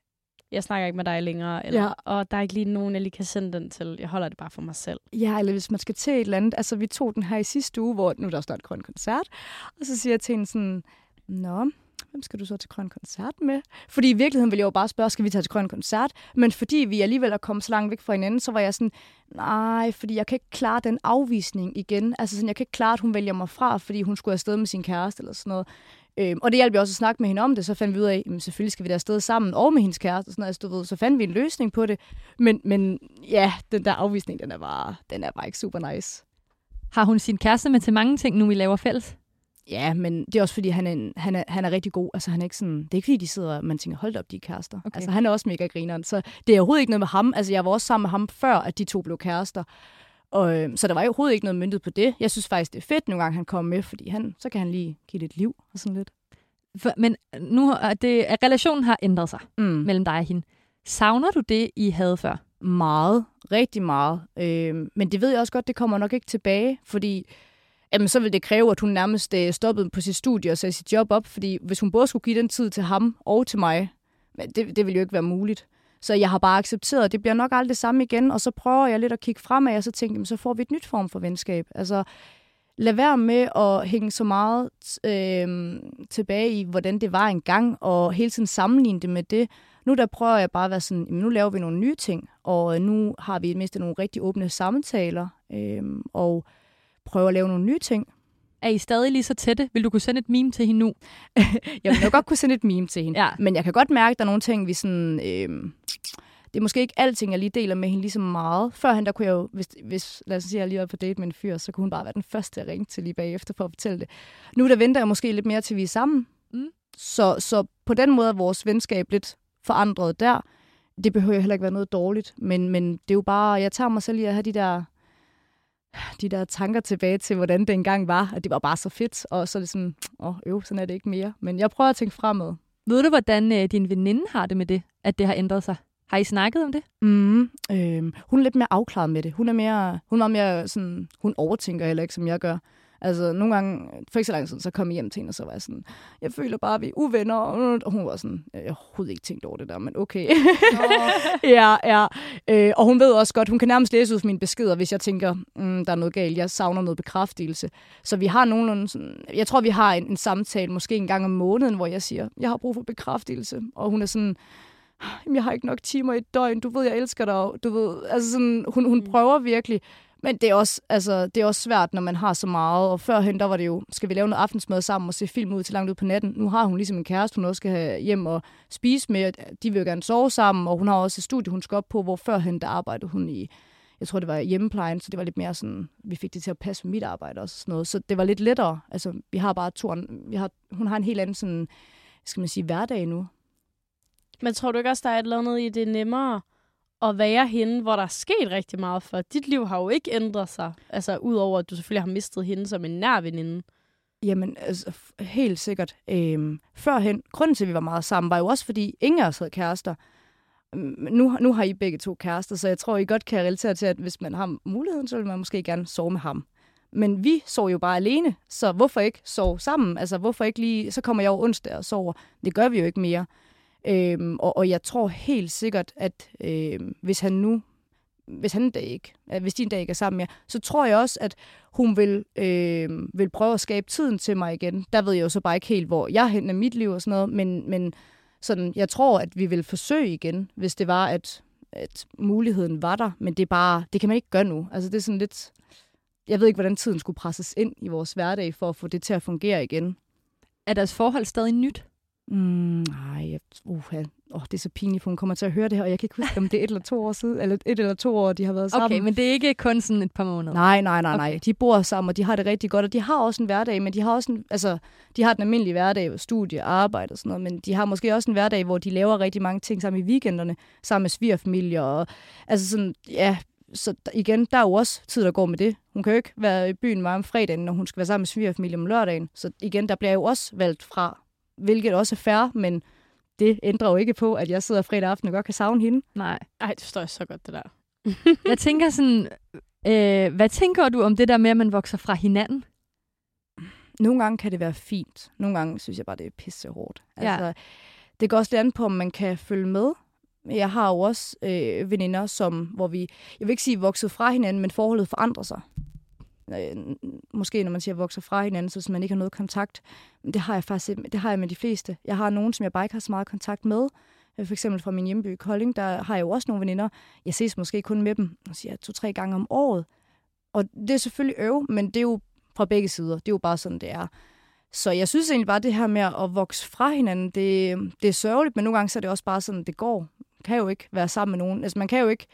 jeg snakker ikke med dig længere. Eller, Ja. Og der er ikke lige nogen, jeg lige kan sende den til. Jeg holder det bare for mig selv. Ja, eller hvis man skal til et eller andet. Altså, vi tog den her i sidste uge, hvor nu er der snart grøn koncert. Og så siger jeg til hende sådan, Nå, hvem skal du så til grøn koncert med? Fordi i virkeligheden ville jeg jo bare spørge, skal vi tage til grøn koncert? Men fordi vi alligevel er kommet så langt væk fra hinanden, så var jeg sådan, nej, fordi jeg kan ikke klare den afvisning igen. Altså sådan, jeg kan ikke klare, at hun vælger mig fra, fordi hun skulle afsted med sin kæreste eller sådan noget. Øhm, og det hjalp jeg også at snakke med hende om det. Så fandt vi ud af, at selvfølgelig skal vi der afsted sammen og med hendes kæreste. Og sådan noget. Altså, du ved, så fandt vi en løsning på det. Men, men ja, den der afvisning, den er, bare, den er bare ikke super nice. Har hun sin kæreste med til mange ting, nu vi laver fælles? Ja, men det er også fordi, han er, en, han er, han er rigtig god. Altså, han er ikke sådan, det er ikke fordi, de sidder og man tænker, hold op, de er kærester. Okay. Altså, han er også mega grineren. Så det er overhovedet ikke noget med ham. Altså, jeg var også sammen med ham, før at de to blev kærester. Og, øh, så der var jo overhovedet ikke noget myndet på det. Jeg synes faktisk, det er fedt nogle gange, han kommer med, fordi han, så kan han lige give lidt liv og sådan lidt. For, men nu er det, at relationen har ændret sig Mm. mellem dig og hende. Savner du det, I havde før? Meget. Rigtig meget. Øh, men det ved jeg også godt, det kommer nok ikke tilbage, fordi jamen, så ville det kræve, at hun nærmest øh, stoppede på sit studie og sagde sit job op, fordi hvis hun både skulle give den tid til ham og til mig, men det, det ville jo ikke være muligt. Så jeg har bare accepteret, at det bliver nok aldrig det samme igen, og så prøver jeg lidt at kigge fremad, og så tænker jeg, så får vi et nyt form for venskab. Altså, lad være med at hænge så meget øh, tilbage i, hvordan det var engang, og hele tiden sammenligne det med det. Nu der prøver jeg bare at være sådan, jamen, nu laver vi nogle nye ting, og øh, nu har vi i mindste nogle rigtig åbne samtaler, øh, og prøver at lave nogle nye ting. Er I stadig lige så tætte? Vil du kunne sende et meme til hende nu? Jeg vil nok godt kunne sende et meme til hende, Ja. men jeg kan godt mærke, at der er nogle ting, vi sådan... Øh, det er måske ikke alting, jeg lige deler med hende lige så meget. Førhen, der kunne jeg jo, hvis, hvis lad os sige, jeg lige var på date med en fyr, så kunne hun bare være den første, jeg ringte til lige bagefter for at fortælle det. Nu der venter jeg måske lidt mere til, vi er sammen. Mm. Så, så på den måde er vores venskab lidt forandret der. Det behøver jo heller ikke være noget dårligt, men, men det er jo bare, jeg tager mig selv i at have de der, de der tanker tilbage til, hvordan det engang var, at det var bare så fedt, og så er det sådan, åh, øv, sådan er det ikke mere. Men jeg prøver at tænke fremad. Ved du, hvordan øh, din veninde har det med det, at det har ændret sig? Har I snakket om det? Mm, øh, hun er lidt mere afklaret med det. Hun er mere, hun er meget mere sådan, hun overtænker heller ikke, som jeg gør. Altså, nogle gange, for ikke så lang tid, så kom jeg hjem til hende, og så var jeg sådan, jeg føler bare, at vi er uvenner. Og hun var sådan, jeg har overhovedet ikke tænkt over det der, men okay. ja, ja. Øh, og hun ved også godt, hun kan nærmest læse ud fra mine beskeder, hvis jeg tænker, mm, der er noget galt, jeg savner noget bekræftelse. Så vi har nogenlunde sådan, jeg tror, vi har en, en samtale, måske en gang om måneden, hvor jeg siger, jeg har brug for bekræftelse. Og hun er sådan, "Jamen, jeg har ikke nok timer i døgn, du ved, jeg elsker dig. Du ved, altså sådan, hun, hun Mm. prøver virkelig. Men det er, også, altså, det er også svært, når man har så meget. Og førhen, der var det jo, skal vi lave noget aftensmad sammen og se film ud til langt ud på natten. Nu har hun ligesom en kæreste, hun også skal have hjem og spise med. De vil jo gerne sove sammen, og hun har også et studie, hun skal op på, hvor førhen, der arbejdede hun i, jeg tror, det var hjemmeplejen, så det var lidt mere sådan, vi fik det til at passe med mit arbejde og Sådan noget. Så det var lidt lettere. Altså, vi har bare to, vi har, hun har en helt anden sådan, skal man sige, hverdag nu. Men tror du ikke også, der er et eller andet i det er nemmere at være hende, hvor der er sket rigtig meget for? Dit liv har jo ikke ændret sig. Altså, udover at du selvfølgelig har mistet hende som en nær veninde. Jamen, altså, helt sikkert. Øhm, førhen, grunden til, at vi var meget sammen, var jo også, fordi ingen af os havde kærester. Mm, nu, nu har I begge to kærester, så jeg tror, I godt kan relatere til, at hvis man har muligheden, så vil man måske gerne sove med ham. Men vi sov jo bare alene, så hvorfor ikke sove sammen? Altså, hvorfor ikke lige... Så kommer jeg jo onsdag og sover. Det gør vi jo ikke mere. Øhm, og, og jeg tror helt sikkert, at øhm, hvis han nu hvis han en dag ikke, øh, hvis de en dag ikke er sammen mere, så tror jeg også, at hun vil, øh, vil prøve at skabe tiden til mig igen. Der ved jeg jo så bare ikke helt, hvor jeg hen mit liv og sådan noget, men, men sådan, jeg tror, at vi vil forsøge igen, hvis det var, at, at muligheden var der, men det er bare, det kan man ikke gøre nu. Altså det er sådan lidt, jeg ved ikke, hvordan tiden skulle presses ind i vores hverdag for at få det til at fungere igen. Er deres forhold stadig nyt? Mm, nej, jeg, uh, oh, det er så pinligt, for hun kommer til at høre det her, og jeg kan ikke huske, om det er et eller to år siden, eller et eller to år, de har været sammen. Okay, men det er ikke kun sådan et par måneder? Nej, nej, nej, nej. Okay. De bor sammen, og de har det rigtig godt, og de har også en hverdag, men de har også en, altså, de har den almindelige hverdag, studie, arbejde og sådan noget, men de har måske også en hverdag, hvor de laver rigtig mange ting sammen i weekenderne, sammen med svigerfamilier, og altså sådan, ja, så igen, der er jo også tid, der går med det. Hun kan jo ikke være i byen meget om fredagen, når hun skal være sammen med svigerfamilie om lørdagen. Så igen, der bliver jo også valgt fra hvilket også er fair, men det ændrer jo ikke på, at jeg sidder fredag aften og godt kan savne hende. Nej. Ej, det forstår jeg så godt, det der. jeg tænker sådan, øh, hvad tænker du om det der med, at man vokser fra hinanden? Nogle gange kan det være fint. Nogle gange synes jeg bare, det er pisse hårdt. Ja. Altså, det går også lidt an på, om man kan følge med. Jeg har jo også øh, veninder, som, hvor vi, jeg vil ikke sige vokset fra hinanden, men forholdet forandrer sig øh, måske når man siger vokser fra hinanden, så man ikke har noget kontakt. Men det har jeg faktisk det har jeg med de fleste. Jeg har nogen, som jeg bare ikke har så meget kontakt med. Øh, for eksempel fra min hjemby Kolding, der har jeg jo også nogle veninder. Jeg ses måske kun med dem, siger to-tre gange om året. Og det er selvfølgelig øv, men det er jo fra begge sider. Det er jo bare sådan, det er. Så jeg synes egentlig bare, det her med at vokse fra hinanden, det, det er sørgeligt, men nogle gange så er det også bare sådan, det går. Man kan jo ikke være sammen med nogen. Altså man kan jo ikke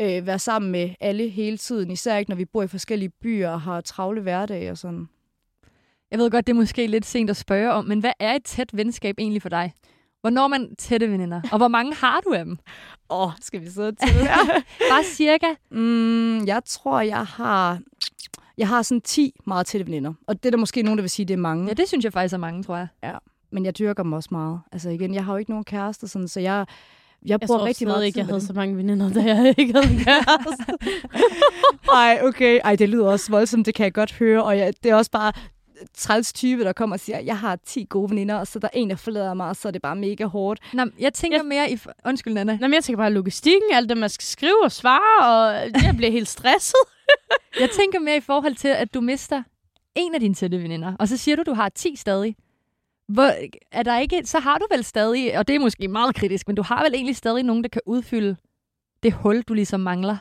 øh, være sammen med alle hele tiden, især ikke når vi bor i forskellige byer og har travle hverdage og sådan. Jeg ved godt, det er måske lidt sent at spørge om, men hvad er et tæt venskab egentlig for dig? Hvornår er man tætte veninder? Og hvor mange har du af dem? Åh, oh, skal vi sidde til? Bare cirka? Mm, jeg tror, jeg har... Jeg har sådan 10 meget tætte veninder. Og det er der måske nogen, der vil sige, det er mange. Ja, det synes jeg faktisk er mange, tror jeg. Ja, men jeg dyrker dem også meget. Altså igen, jeg har jo ikke nogen kærester, sådan, så jeg, jeg, jeg bruger rigtig meget ikke, jeg havde så mange veninder, da jeg ikke havde en kæreste. Ej, okay. Ej, det lyder også voldsomt, det kan jeg godt høre. Og jeg, det er også bare træls type, der kommer og siger, jeg har 10 gode veninder, og så der er en, der forlader mig, og så er det bare mega hårdt. Nå, jeg tænker jeg, mere i... Undskyld, Nana. Nå, jeg tænker bare logistikken, alt det, man skal skrive og svare, og jeg bliver helt stresset. jeg tænker mere i forhold til, at du mister en af dine tætte veninder, og så siger du, du har 10 stadig. Hvor, er der ikke, så har du vel stadig, og det er måske meget kritisk, men du har vel egentlig stadig nogen, der kan udfylde det hul, du ligesom mangler?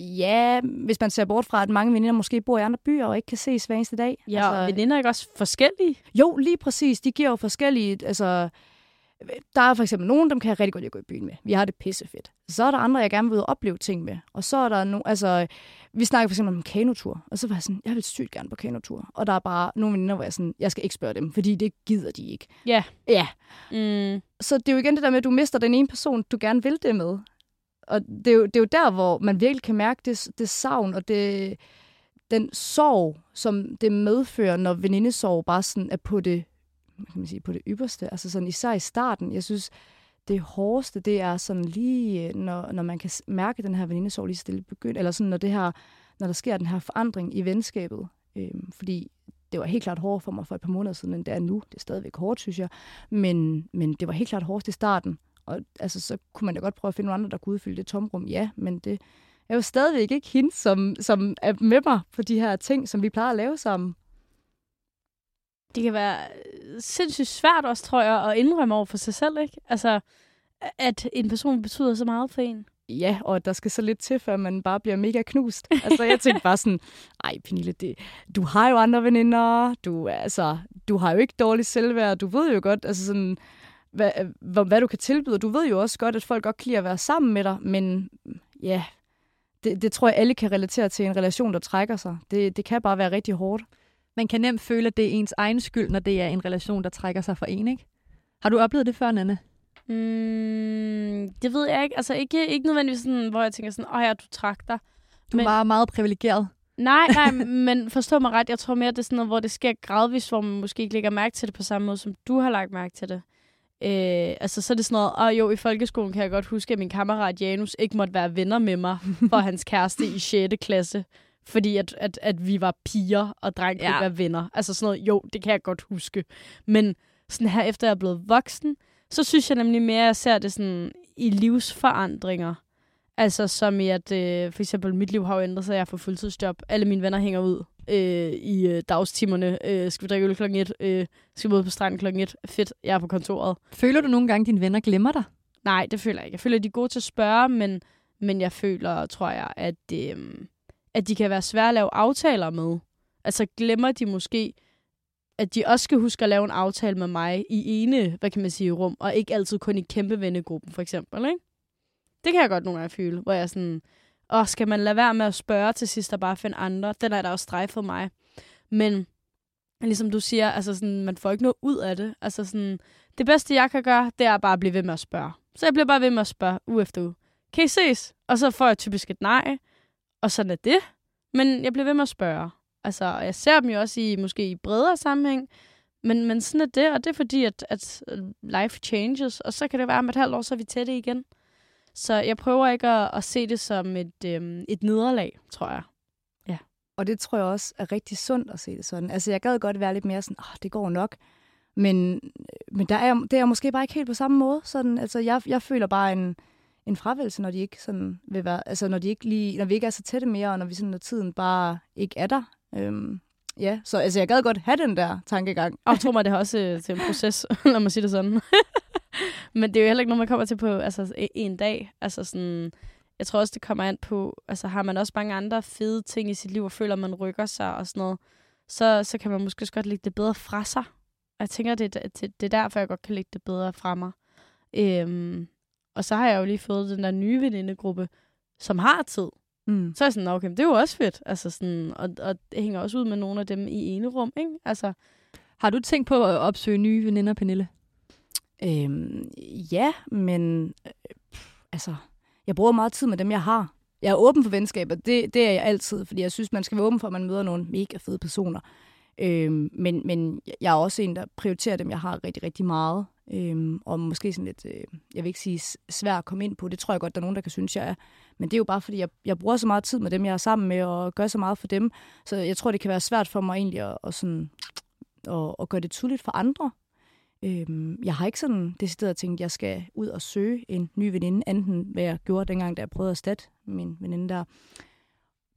Ja, hvis man ser bort fra, at mange veninder måske bor i andre byer og ikke kan ses hver eneste dag. Ja, altså, og veninder er ikke også forskellige? Jo, lige præcis. De giver jo forskellige... Altså, der er for eksempel nogen, dem kan jeg rigtig godt lide at gå i byen med. Vi har det pissefedt. Så er der andre, jeg gerne vil opleve ting med. Og så er der no, altså, vi snakker for eksempel om kanotur, og så var jeg sådan, jeg vil sygt gerne på kanotur. Og der er bare nogle veninder, hvor jeg sådan, jeg skal ikke spørge dem, fordi det gider de ikke. Ja. Ja. Mm. Så det er jo igen det der med, at du mister den ene person, du gerne vil det med. Og det er jo, det er jo der, hvor man virkelig kan mærke det, det savn og det, den sorg, som det medfører, når venindesorg bare sådan er på det kan man sige, på det ypperste. Altså sådan især i starten. Jeg synes, det hårdeste, det er sådan lige, øh, når, når man kan mærke den her venindesorg lige stille begyndt, eller sådan når det her, når der sker den her forandring i venskabet. Øhm, fordi det var helt klart hårdt for mig for et par måneder siden, end det er nu. Det er stadigvæk hårdt, synes jeg. Men, men det var helt klart hårdest i starten. Og altså, så kunne man da godt prøve at finde nogle andre, der kunne udfylde det tomrum. Ja, men det er jo stadigvæk ikke hende, som, som er med mig på de her ting, som vi plejer at lave sammen det kan være øh, sindssygt svært også, tror jeg, at indrømme over for sig selv, ikke? Altså, at en person betyder så meget for en. Ja, og der skal så lidt til, før man bare bliver mega knust. Altså, jeg tænkte bare sådan, ej, Pernille, det, du har jo andre veninder, du, altså, du har jo ikke dårligt selvværd, du ved jo godt, altså sådan, hvad, hvad, hvad du kan tilbyde. Du ved jo også godt, at folk godt kan lide at være sammen med dig, men ja, det, det tror jeg, alle kan relatere til en relation, der trækker sig. Det, det kan bare være rigtig hårdt man kan nemt føle, at det er ens egen skyld, når det er en relation, der trækker sig for en, ikke? Har du oplevet det før, Nanne? Mm, det ved jeg ikke. Altså ikke, ikke nødvendigvis sådan, hvor jeg tænker sådan, åh ja, du trak dig. Du men... var meget privilegeret. Nej, nej, men forstå mig ret. Jeg tror mere, det er sådan noget, hvor det sker gradvist, hvor man måske ikke lægger mærke til det på samme måde, som du har lagt mærke til det. Øh, altså, så er det sådan noget, og jo, i folkeskolen kan jeg godt huske, at min kammerat Janus ikke måtte være venner med mig for hans kæreste i 6. klasse fordi at, at, at vi var piger, og dreng Ja. ikke være venner. Altså sådan noget, jo, det kan jeg godt huske. Men sådan her, efter jeg er blevet voksen, så synes jeg nemlig mere, at jeg ser det sådan i livsforandringer. Altså som i, at øh, for eksempel mit liv har jo ændret sig, jeg får fuldtidsjob. Alle mine venner hænger ud øh, i øh, dagstimerne. Øh, skal vi drikke øl klokken et? Øh, skal vi ud på stranden klokken et? Fedt, jeg er på kontoret. Føler du nogle gange, at dine venner glemmer dig? Nej, det føler jeg ikke. Jeg føler, at de er gode til at spørge, men, men jeg føler, tror jeg, at, øh, at de kan være svære at lave aftaler med. Altså glemmer de måske, at de også skal huske at lave en aftale med mig i ene, hvad kan man sige, rum, og ikke altid kun i kæmpe vennegruppen, for eksempel, ikke? Det kan jeg godt nogle gange føle, hvor jeg er sådan, åh, skal man lade være med at spørge til sidst og bare finde andre? Den er der også strejfet mig. Men ligesom du siger, altså sådan, man får ikke noget ud af det. Altså sådan, det bedste, jeg kan gøre, det er bare at blive ved med at spørge. Så jeg bliver bare ved med at spørge uge efter uge. Kan I ses? Og så får jeg typisk et nej. Og sådan er det. Men jeg bliver ved med at spørge. Altså, jeg ser dem jo også i måske i bredere sammenhæng. Men, men sådan er det, og det er fordi, at, at øh, life changes. Og så kan det være, at om et halvt år, så er vi tætte igen. Så jeg prøver ikke at, at se det som et, øhm, et nederlag, tror jeg. Ja. Og det tror jeg også er rigtig sundt at se det sådan. Altså, jeg gad godt være lidt mere sådan, åh, det går nok. Men, øh, men der er, det er jeg måske bare ikke helt på samme måde. Sådan, altså, jeg, jeg føler bare en, en fravælse, når de ikke sådan vil være, altså, når, de ikke lige, når vi ikke er så tætte mere, og når vi sådan, når tiden bare ikke er der. Øhm, ja, så altså, jeg gad godt have den der tankegang. Og tror mig, det har også øh, til en proces, når man siger det sådan. Men det er jo heller ikke noget, man kommer til på altså, en dag. Altså sådan, jeg tror også, det kommer an på, altså har man også mange andre fede ting i sit liv, og føler, man rykker sig og sådan noget, så, så kan man måske også godt lægge det bedre fra sig. Og jeg tænker, det, er- det, det er derfor, jeg godt kan lægge det bedre fra mig. Øhm, og så har jeg jo lige fået den der nye venindegruppe, som har tid. Mm. Så er jeg sådan, "Nå, okay, det er jo også fedt. Altså sådan, og, og det hænger også ud med nogle af dem i ene rum, ikke? Altså, Har du tænkt på at opsøge nye veninder, Pernille? Øhm, ja, men øh, pff, altså, jeg bruger meget tid med dem, jeg har. Jeg er åben for venskaber, det, det er jeg altid, fordi jeg synes, man skal være åben for, at man møder nogle mega fede personer. Øhm, men, men jeg er også en, der prioriterer dem, jeg har rigtig, rigtig meget. Øhm, og måske sådan lidt, øh, jeg vil ikke sige svært at komme ind på, det tror jeg godt, der er nogen, der kan synes, jeg er. Men det er jo bare, fordi jeg, jeg bruger så meget tid med dem, jeg er sammen med, og gør så meget for dem. Så jeg tror, det kan være svært for mig egentlig at, at, sådan, at, at gøre det tydeligt for andre. Øhm, jeg har ikke sådan decideret tænkt, at jeg skal ud og søge en ny veninde, enten hvad jeg gjorde dengang, da jeg prøvede at erstatte min veninde der.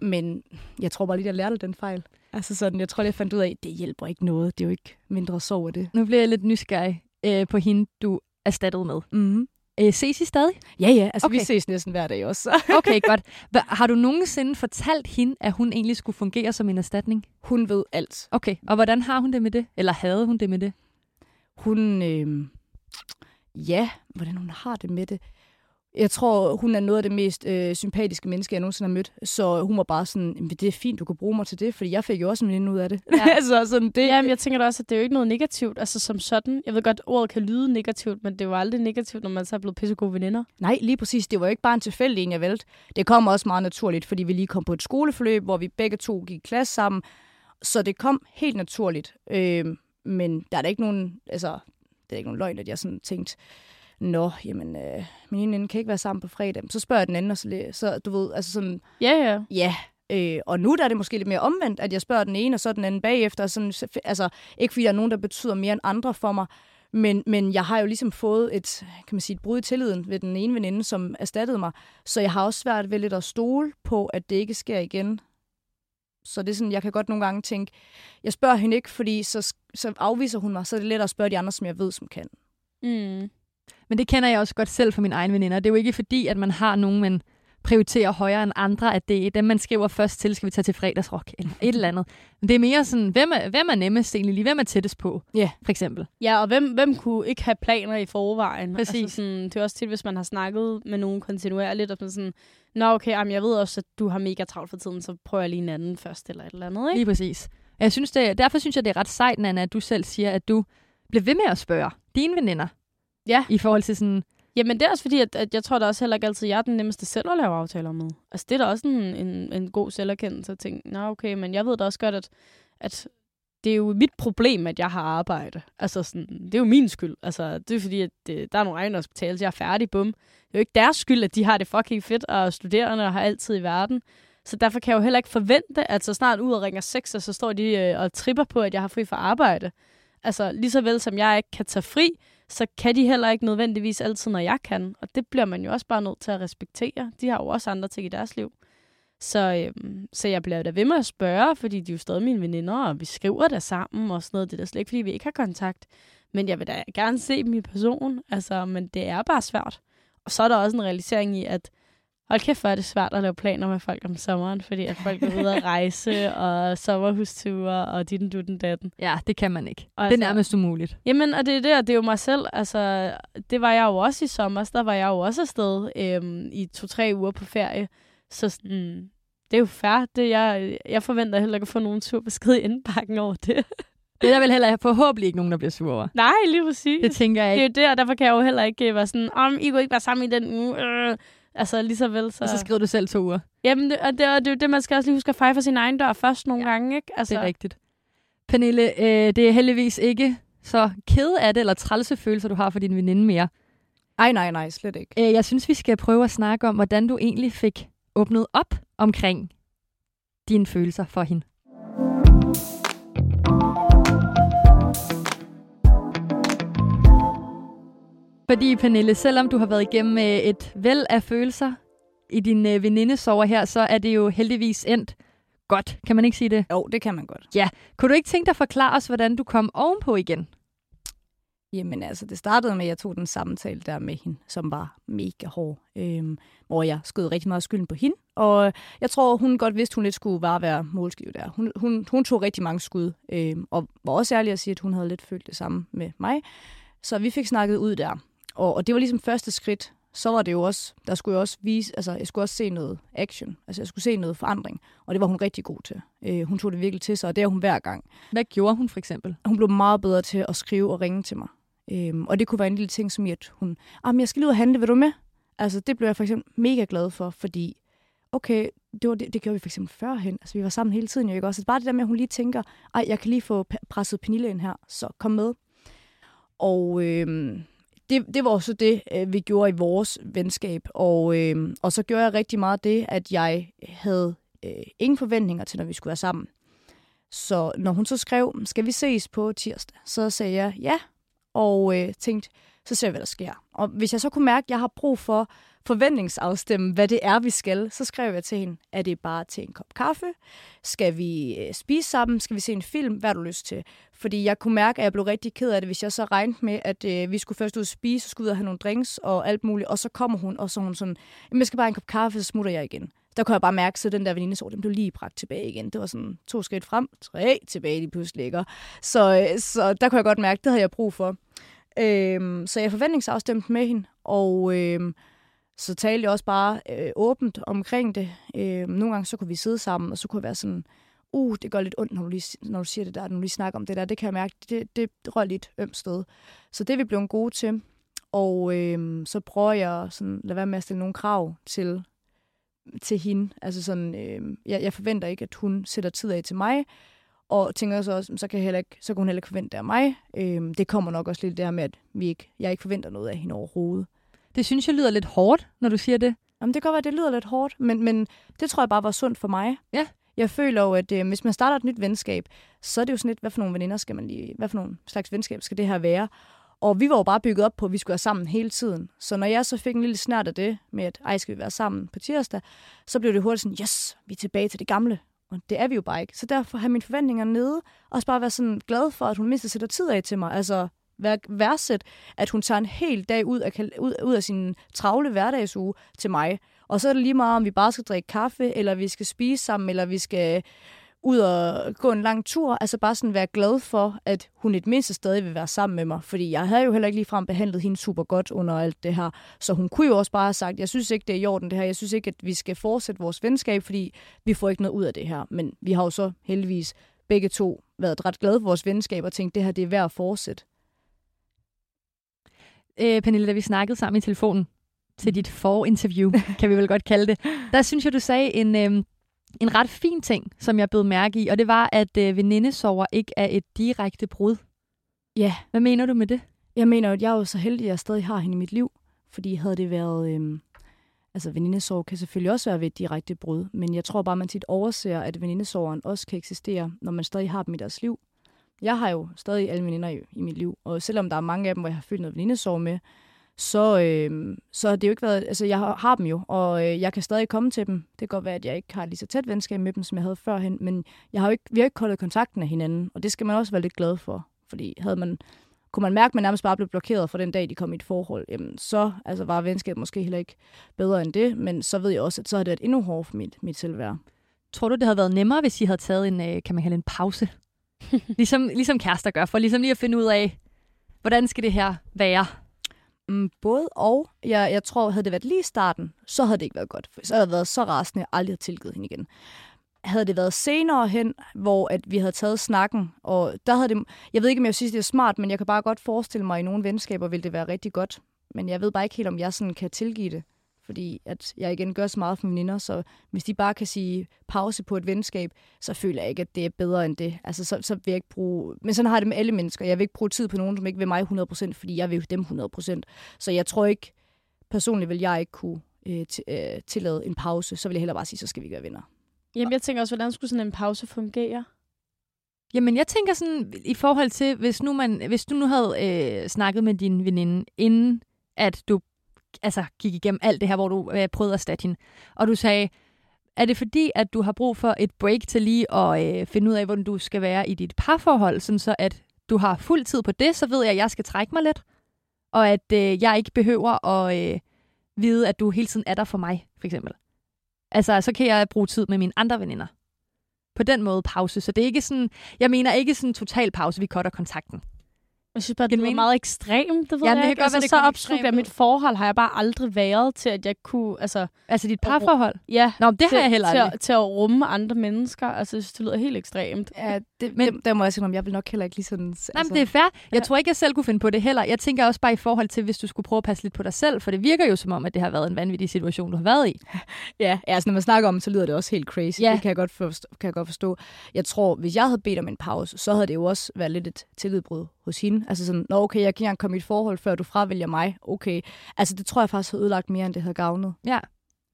Men jeg tror bare lige, jeg lærte den fejl. Altså sådan, jeg tror, jeg fandt ud af, at det hjælper ikke noget. Det er jo ikke mindre sorg af det. Nu bliver jeg lidt nysgerrig øh, på hende, du erstattet med. Mm-hmm. Øh, ses I stadig? Ja, ja. Altså, okay. vi ses næsten hver dag også. Okay, godt. Hva, har du nogensinde fortalt hende, at hun egentlig skulle fungere som en erstatning? Hun ved alt. Okay, og hvordan har hun det med det? Eller havde hun det med det? Hun, øh, ja, hvordan hun har det med det. Jeg tror, hun er noget af det mest øh, sympatiske menneske, jeg nogensinde har mødt. Så hun var bare sådan, "Jamen, det er fint, du kan bruge mig til det, fordi jeg fik jo også en ud af det. Ja. altså, sådan, det, Jamen, jeg tænker da også, at det er jo ikke noget negativt, altså som sådan. Jeg ved godt, ordet kan lyde negativt, men det jo aldrig negativt, når man så er blevet pissegode veninder. Nej, lige præcis. Det var jo ikke bare en tilfældig en, jeg valgte. Det kom også meget naturligt, fordi vi lige kom på et skoleforløb, hvor vi begge to gik i klasse sammen. Så det kom helt naturligt. Øh, men der er da ikke nogen, altså, det er ikke nogen løgn, at jeg sådan tænkte, Nå, jamen, øh, min ene kan ikke være sammen på fredag. Så spørger jeg den anden, og så, så du ved, altså sådan, Ja, ja. ja. Øh, og nu der er det måske lidt mere omvendt, at jeg spørger den ene, og så den anden bagefter. Sådan, så- altså, ikke fordi der er nogen, der betyder mere end andre for mig, men, men jeg har jo ligesom fået et, kan man sige, et brud i tilliden ved den ene veninde, som erstattede mig. Så jeg har også svært ved lidt at stole på, at det ikke sker igen. Så det er sådan, jeg kan godt nogle gange tænke, jeg spørger hende ikke, fordi så, så afviser hun mig, så er det lettere at spørge de andre, som jeg ved, som kan. Mm. Men det kender jeg også godt selv fra mine egne veninder. Det er jo ikke fordi, at man har nogen, man prioriterer højere end andre, at det er dem, man skriver først til, skal vi tage til fredagsrock, eller et eller andet. Men det er mere sådan, hvem er, hvem er nemmest egentlig lige? Hvem er tættest på, Ja. for eksempel? Ja, og hvem, hvem kunne ikke have planer i forvejen? Præcis. Altså sådan, det er også tit, hvis man har snakket med nogen kontinuerligt, og sådan sådan, Nå okay, jamen, jeg ved også, at du har mega travlt for tiden, så prøver jeg lige en anden først, eller et eller andet, ikke? Lige præcis. Jeg synes det, derfor synes jeg, det er ret sejt, Nana, at du selv siger, at du bliver ved med at spørge dine veninder. Ja. I forhold til sådan, Jamen, det er også fordi, at, at jeg tror da også heller ikke altid, at jeg er den nemmeste selv at lave aftaler med. Altså, det er da også en, en, en god selverkendelse at tænke, nå okay, men jeg ved da også godt, at, at det er jo mit problem, at jeg har arbejde. Altså, sådan, det er jo min skyld. Altså, det er fordi, at det, der er nogle egne, der skal betale, så jeg er færdig, bum. Det er jo ikke deres skyld, at de har det fucking fedt og er studerende og har altid i verden. Så derfor kan jeg jo heller ikke forvente, at så snart ud og ringer 6, så står de øh, og tripper på, at jeg har fri fra arbejde. Altså lige så vel som jeg ikke kan tage fri, så kan de heller ikke nødvendigvis altid, når jeg kan. Og det bliver man jo også bare nødt til at respektere. De har jo også andre ting i deres liv. Så, øhm, så jeg bliver da ved med at spørge, fordi de er jo stadig mine veninder, og vi skriver der sammen og sådan noget. Det er da slet ikke, fordi vi ikke har kontakt. Men jeg vil da gerne se dem i person. Altså, men det er bare svært. Og så er der også en realisering i, at hold kæft, hvor er det svært at lave planer med folk om sommeren, fordi at folk er ude at rejse og sommerhusture og dit og dutten datten. Ja, det kan man ikke. Og det er altså- nærmest umuligt. Jamen, og det er det, og det er jo mig selv. Altså, det var jeg jo også i sommer. Der var jeg jo også afsted øhm, i to-tre uger på ferie. Så sådan, det er jo fair. Det, jeg, jeg forventer heller ikke at få nogen tur besked i indbakken over det. Det er der vel heller forhåbentlig ikke nogen, der bliver sur over. Nej, lige præcis. Det tænker jeg det er ikke. jo det, og derfor kan jeg jo heller ikke øh, være sådan, om I kunne ikke være sammen i den uge. Øh. Altså, lige så vel så... Og så skriver du selv to uger. Jamen, det, og det, og det er jo det, man skal også lige huske at feje for sin egen dør først nogle ja, gange, ikke? Altså, Det er rigtigt. Pernille, øh, det er heldigvis ikke så ked af det, eller trælse følelser, du har for din veninde mere. Ej, nej, nej, slet ikke. Øh, jeg synes, vi skal prøve at snakke om, hvordan du egentlig fik åbnet op omkring dine følelser for hende. Fordi, Pernille, selvom du har været igennem øh, et væld af følelser i din øh, venindesover her, så er det jo heldigvis endt godt. Kan man ikke sige det? Jo, det kan man godt. Kunne du ikke tænke dig at forklare os, hvordan du kom ovenpå igen? Jamen altså, det startede med, at jeg tog den samtale der med hende, som var mega hård. Øhm, hvor jeg skød rigtig meget skylden på hende. Og jeg tror, hun godt vidste, hun lidt skulle bare være målskive der. Hun, hun, hun tog rigtig mange skud. Øhm, og var også ærlig at sige, at hun havde lidt følt det samme med mig. Så vi fik snakket ud der. Og, og det var ligesom første skridt. Så var det jo også, der skulle jeg også vise, altså jeg skulle også se noget action. Altså jeg skulle se noget forandring. Og det var hun rigtig god til. Øh, hun tog det virkelig til sig, og det er hun hver gang. Hvad gjorde hun for eksempel? Hun blev meget bedre til at skrive og ringe til mig. Øhm, og det kunne være en lille ting som i, at hun, ah, men jeg skal lige ud og handle, vil du med? Altså, det blev jeg for eksempel mega glad for, fordi, okay, det, var det, det gjorde vi for eksempel førhen. Altså, vi var sammen hele tiden, jo ikke også? Så bare det der med, at hun lige tænker, ej, jeg kan lige få presset Pernille ind her, så kom med. Og øhm, det, det var også det, øh, vi gjorde i vores venskab. Og, øh, og så gjorde jeg rigtig meget det, at jeg havde øh, ingen forventninger til, når vi skulle være sammen. Så når hun så skrev, skal vi ses på tirsdag, så sagde jeg ja, og øh, tænkte, så ser vi, hvad der sker. Og hvis jeg så kunne mærke, at jeg har brug for forventningsafstemme, hvad det er, vi skal, så skrev jeg til hende, er det bare til en kop kaffe? Skal vi øh, spise sammen? Skal vi se en film? Hvad har du lyst til? Fordi jeg kunne mærke, at jeg blev rigtig ked af det, hvis jeg så regnede med, at øh, vi skulle først ud og spise, så skulle vi ud og have nogle drinks og alt muligt, og så kommer hun, og så hun sådan, jamen jeg skal bare have en kop kaffe, så smutter jeg igen. Der kunne jeg bare mærke, så den der venindesår, den blev lige bragt tilbage igen. Det var sådan to skridt frem, tre tilbage lige pludselig. Ikke? Så, øh, så der kunne jeg godt mærke, det havde jeg brug for. Øhm, så jeg forventningsafstemte med hende, og øhm, så talte jeg også bare øh, åbent omkring det. Øhm, nogle gange så kunne vi sidde sammen, og så kunne jeg være sådan, uh, det gør lidt ondt, når du, lige, når du siger det der, når du lige snakker om det der. Det kan jeg mærke, det, det rører lidt ømt sted. Så det er vi blevet gode til. Og øhm, så prøver jeg sådan, lade være med at stille nogle krav til, til hende. Altså sådan, øhm, jeg, jeg forventer ikke, at hun sætter tid af til mig, og tænker så også, så kan, heller ikke, så kan hun heller ikke forvente det af mig. Øhm, det kommer nok også lidt der med, at vi ikke, jeg ikke forventer noget af hende overhovedet. Det synes jeg lyder lidt hårdt, når du siger det. Jamen, det kan godt være, at det lyder lidt hårdt, men, men det tror jeg bare var sundt for mig. Ja. Jeg føler jo, at øh, hvis man starter et nyt venskab, så er det jo sådan lidt, hvad for nogle veninder skal man lige, hvad for nogle slags venskab skal det her være? Og vi var jo bare bygget op på, at vi skulle være sammen hele tiden. Så når jeg så fik en lille snært af det, med at ej, skal vi være sammen på tirsdag, så blev det hurtigt sådan, yes, vi er tilbage til det gamle. Og det er vi jo bare ikke. Så derfor har mine forventninger nede, og også bare være sådan glad for, at hun mindst sætter tid af til mig. Altså vær, værdsæt, at hun tager en hel dag ud af, ud, ud af sin travle hverdagsuge til mig. Og så er det lige meget, om vi bare skal drikke kaffe, eller vi skal spise sammen, eller vi skal ud og gå en lang tur. Altså bare sådan være glad for, at hun i det mindste stadig vil være sammen med mig. Fordi jeg havde jo heller ikke ligefrem behandlet hende super godt under alt det her. Så hun kunne jo også bare have sagt, jeg synes ikke, det er i orden det her. Jeg synes ikke, at vi skal fortsætte vores venskab, fordi vi får ikke noget ud af det her. Men vi har jo så heldigvis begge to været ret glade for vores venskab og tænkt, det her det er værd at fortsætte. Øh, Pernille, da vi snakkede sammen i telefonen til dit forinterview, kan vi vel godt kalde det, der synes jeg, du sagde en, øh, en ret fin ting, som jeg blev mærke i, og det var, at øh, venindesover ikke er et direkte brud. Ja, Hvad mener du med det? Jeg mener at jeg er jo så heldig, at jeg stadig har hende i mit liv. Fordi havde det været... Øhm, altså venindesorg kan selvfølgelig også være ved et direkte brud, men jeg tror bare, man tit overser, at venindesorgen også kan eksistere, når man stadig har dem i deres liv. Jeg har jo stadig alle veninder i, i mit liv, og selvom der er mange af dem, hvor jeg har følt noget venindesorg med, så, øh, så har det jo ikke været, altså jeg har, har dem jo, og øh, jeg kan stadig komme til dem. Det kan godt være, at jeg ikke har lige så tæt venskab med dem, som jeg havde førhen, men jeg har jo ikke, vi har ikke koldet kontakten af hinanden, og det skal man også være lidt glad for, fordi havde man, kunne man mærke, at man nærmest bare blev blokeret fra den dag, de kom i et forhold, jamen så altså, var venskabet måske heller ikke bedre end det, men så ved jeg også, at så har det været endnu hårdere for mit, mit selvværd. Tror du, det havde været nemmere, hvis I havde taget en, øh, kan man kalde en pause? ligesom, ligesom kærester gør, for ligesom lige at finde ud af, hvordan skal det her være? Mm, både og. Jeg, jeg tror, havde det været lige i starten, så havde det ikke været godt. For så havde jeg været så rasende, at jeg aldrig havde tilgivet hende igen. Havde det været senere hen, hvor at vi havde taget snakken, og der havde det... Jeg ved ikke, om jeg synes, det er smart, men jeg kan bare godt forestille mig, at i nogle venskaber ville det være rigtig godt. Men jeg ved bare ikke helt, om jeg sådan kan tilgive det fordi at jeg igen gør så meget for mine veninder, så hvis de bare kan sige pause på et venskab, så føler jeg ikke, at det er bedre end det. Altså, så, så vil jeg ikke bruge... Men sådan har jeg det med alle mennesker. Jeg vil ikke bruge tid på nogen, som ikke vil mig 100%, fordi jeg vil dem 100%. Så jeg tror ikke, personligt vil jeg ikke kunne øh, øh, tillade en pause. Så vil jeg hellere bare sige, så skal vi gøre venner. Jamen, jeg tænker også, hvordan skulle sådan en pause fungere? Jamen, jeg tænker sådan, i forhold til, hvis, nu man, hvis du nu havde øh, snakket med din veninde, inden at du altså, gik igennem alt det her, hvor du øh, prøvede at erstatte hende. Og du sagde, er det fordi, at du har brug for et break til lige at øh, finde ud af, hvordan du skal være i dit parforhold, sådan så at du har fuld tid på det, så ved jeg, at jeg skal trække mig lidt, og at øh, jeg ikke behøver at øh, vide, at du hele tiden er der for mig, for eksempel. Altså, så kan jeg bruge tid med mine andre veninder. På den måde pause. Så det er ikke sådan, jeg mener ikke sådan total pause, vi cutter kontakten. Jeg synes bare, det er meget ekstremt, det ved ja, jeg det ikke. Altså, godt, så opslugt af mit forhold har jeg bare aldrig været til, at jeg kunne... Altså, altså dit parforhold? Ja. Nå, det til, har jeg heller aldrig. Til, til at rumme andre mennesker. Altså, jeg synes, det lyder helt ekstremt. Ja, det, men, det, der må jeg sige, om jeg vil nok heller ikke lige sådan... Altså, nej, men det er fair. Jeg ja. tror ikke, jeg selv kunne finde på det heller. Jeg tænker også bare i forhold til, hvis du skulle prøve at passe lidt på dig selv, for det virker jo som om, at det har været en vanvittig situation, du har været i. ja, altså når man snakker om så lyder det også helt crazy. Ja. Det kan jeg, godt forstå, kan jeg godt forstå. Jeg tror, hvis jeg havde bedt om en pause, så havde det jo også været lidt et tillidbrud hos hende. Altså sådan, Nå, okay, jeg kan ikke komme i et forhold, før du fravælger mig. Okay. Altså, det tror jeg faktisk har ødelagt mere, end det havde gavnet. Ja.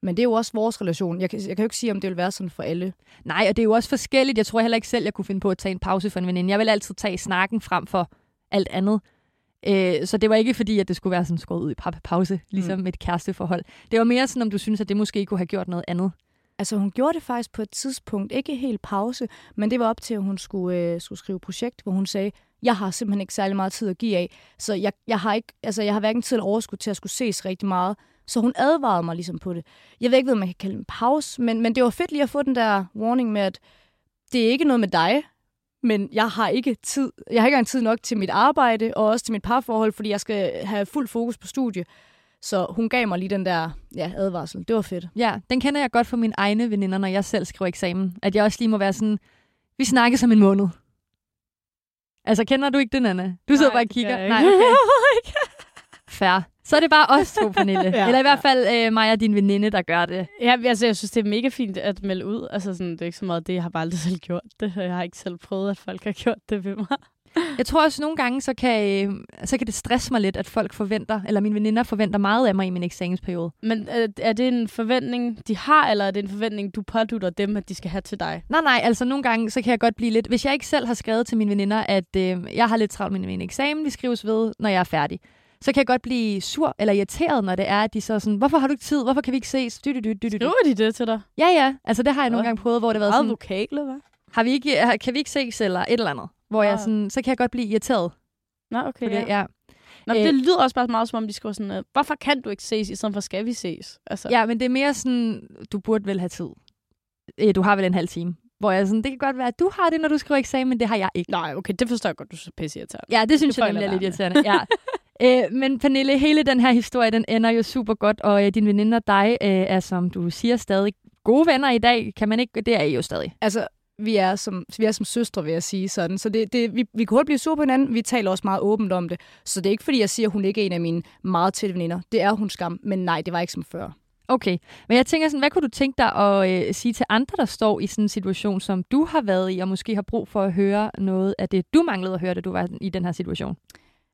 Men det er jo også vores relation. Jeg kan, jeg kan jo ikke sige, om det vil være sådan for alle. Nej, og det er jo også forskelligt. Jeg tror heller ikke selv, jeg kunne finde på at tage en pause for en veninde. Jeg vil altid tage snakken frem for alt andet. Øh, så det var ikke fordi, at det skulle være sådan skåret ud i pause, ligesom mm. et kæresteforhold. Det var mere sådan, om du synes, at det måske kunne have gjort noget andet. Altså hun gjorde det faktisk på et tidspunkt, ikke helt pause, men det var op til, at hun skulle, øh, skulle skrive projekt, hvor hun sagde, jeg har simpelthen ikke særlig meget tid at give af, så jeg, jeg har ikke, altså jeg har hverken tid eller overskud til at skulle ses rigtig meget. Så hun advarede mig ligesom på det. Jeg ved ikke, hvad man kan kalde en pause, men, men det var fedt lige at få den der warning med, at det er ikke noget med dig, men jeg har ikke tid. Jeg har ikke engang tid nok til mit arbejde og også til mit parforhold, fordi jeg skal have fuld fokus på studie. Så hun gav mig lige den der ja, advarsel. Det var fedt. Ja, den kender jeg godt fra mine egne veninder, når jeg selv skriver eksamen. At jeg også lige må være sådan, vi snakkes om en måned. Altså, kender du ikke den, Anna? Du sidder bare og kigger. Nej, okay. Fair. Så er det bare os to, Pernille. ja, Eller i hvert fald øh, mig og din veninde, der gør det. Ja, altså, jeg synes, det er mega fint at melde ud. Altså, sådan, det er ikke så meget det, jeg har bare aldrig selv gjort det. Jeg har ikke selv prøvet, at folk har gjort det ved mig. Jeg tror også, at nogle gange, så kan, øh, så kan det stresse mig lidt, at folk forventer, eller mine veninder forventer meget af mig i min eksamensperiode. Men er, er det en forventning, de har, eller er det en forventning, du pådutter dem, at de skal have til dig? Nej, nej, altså nogle gange, så kan jeg godt blive lidt... Hvis jeg ikke selv har skrevet til mine veninder, at øh, jeg har lidt travlt med min eksamen, vi skrives ved, når jeg er færdig, så kan jeg godt blive sur eller irriteret, når det er, at de så sådan, hvorfor har du ikke tid? Hvorfor kan vi ikke ses? Du, du, du, du, Skriver de det til dig? Ja, ja. Altså det har jeg nogle gange prøvet, hvor det har været sådan... vokale, hvad? Har vi ikke, kan vi ikke ses, eller et eller andet? Hvor ja. jeg sådan, så kan jeg godt blive irriteret. Nå, okay, det, ja. Nå, det lyder også bare meget, som om de skriver sådan, øh, hvorfor kan du ikke ses, i stedet for skal vi ses? Altså. Ja, men det er mere sådan, du burde vel have tid. Du har vel en halv time. Hvor jeg sådan, det kan godt være, at du har det, når du skriver eksamen, men det har jeg ikke. Nej, okay, det forstår jeg godt, du er så pisse irriterende. Ja, det synes det jeg nemlig er lidt irriterende. Ja. øh, men Pernille, hele den her historie, den ender jo super godt, og øh, din veninde og dig øh, er, som du siger, stadig gode venner i dag. Kan man ikke? Det er I jo stadig. Altså, vi er som, vi er som søstre, vil jeg sige sådan. Så det, det, vi, vi kan hurtigt blive sur på hinanden. Vi taler også meget åbent om det. Så det er ikke, fordi jeg siger, at hun ikke er en af mine meget tætte veninder. Det er hun skam. Men nej, det var ikke som før. Okay, men jeg tænker sådan, hvad kunne du tænke dig at øh, sige til andre, der står i sådan en situation, som du har været i, og måske har brug for at høre noget af det, du manglede at høre, da du var i den her situation?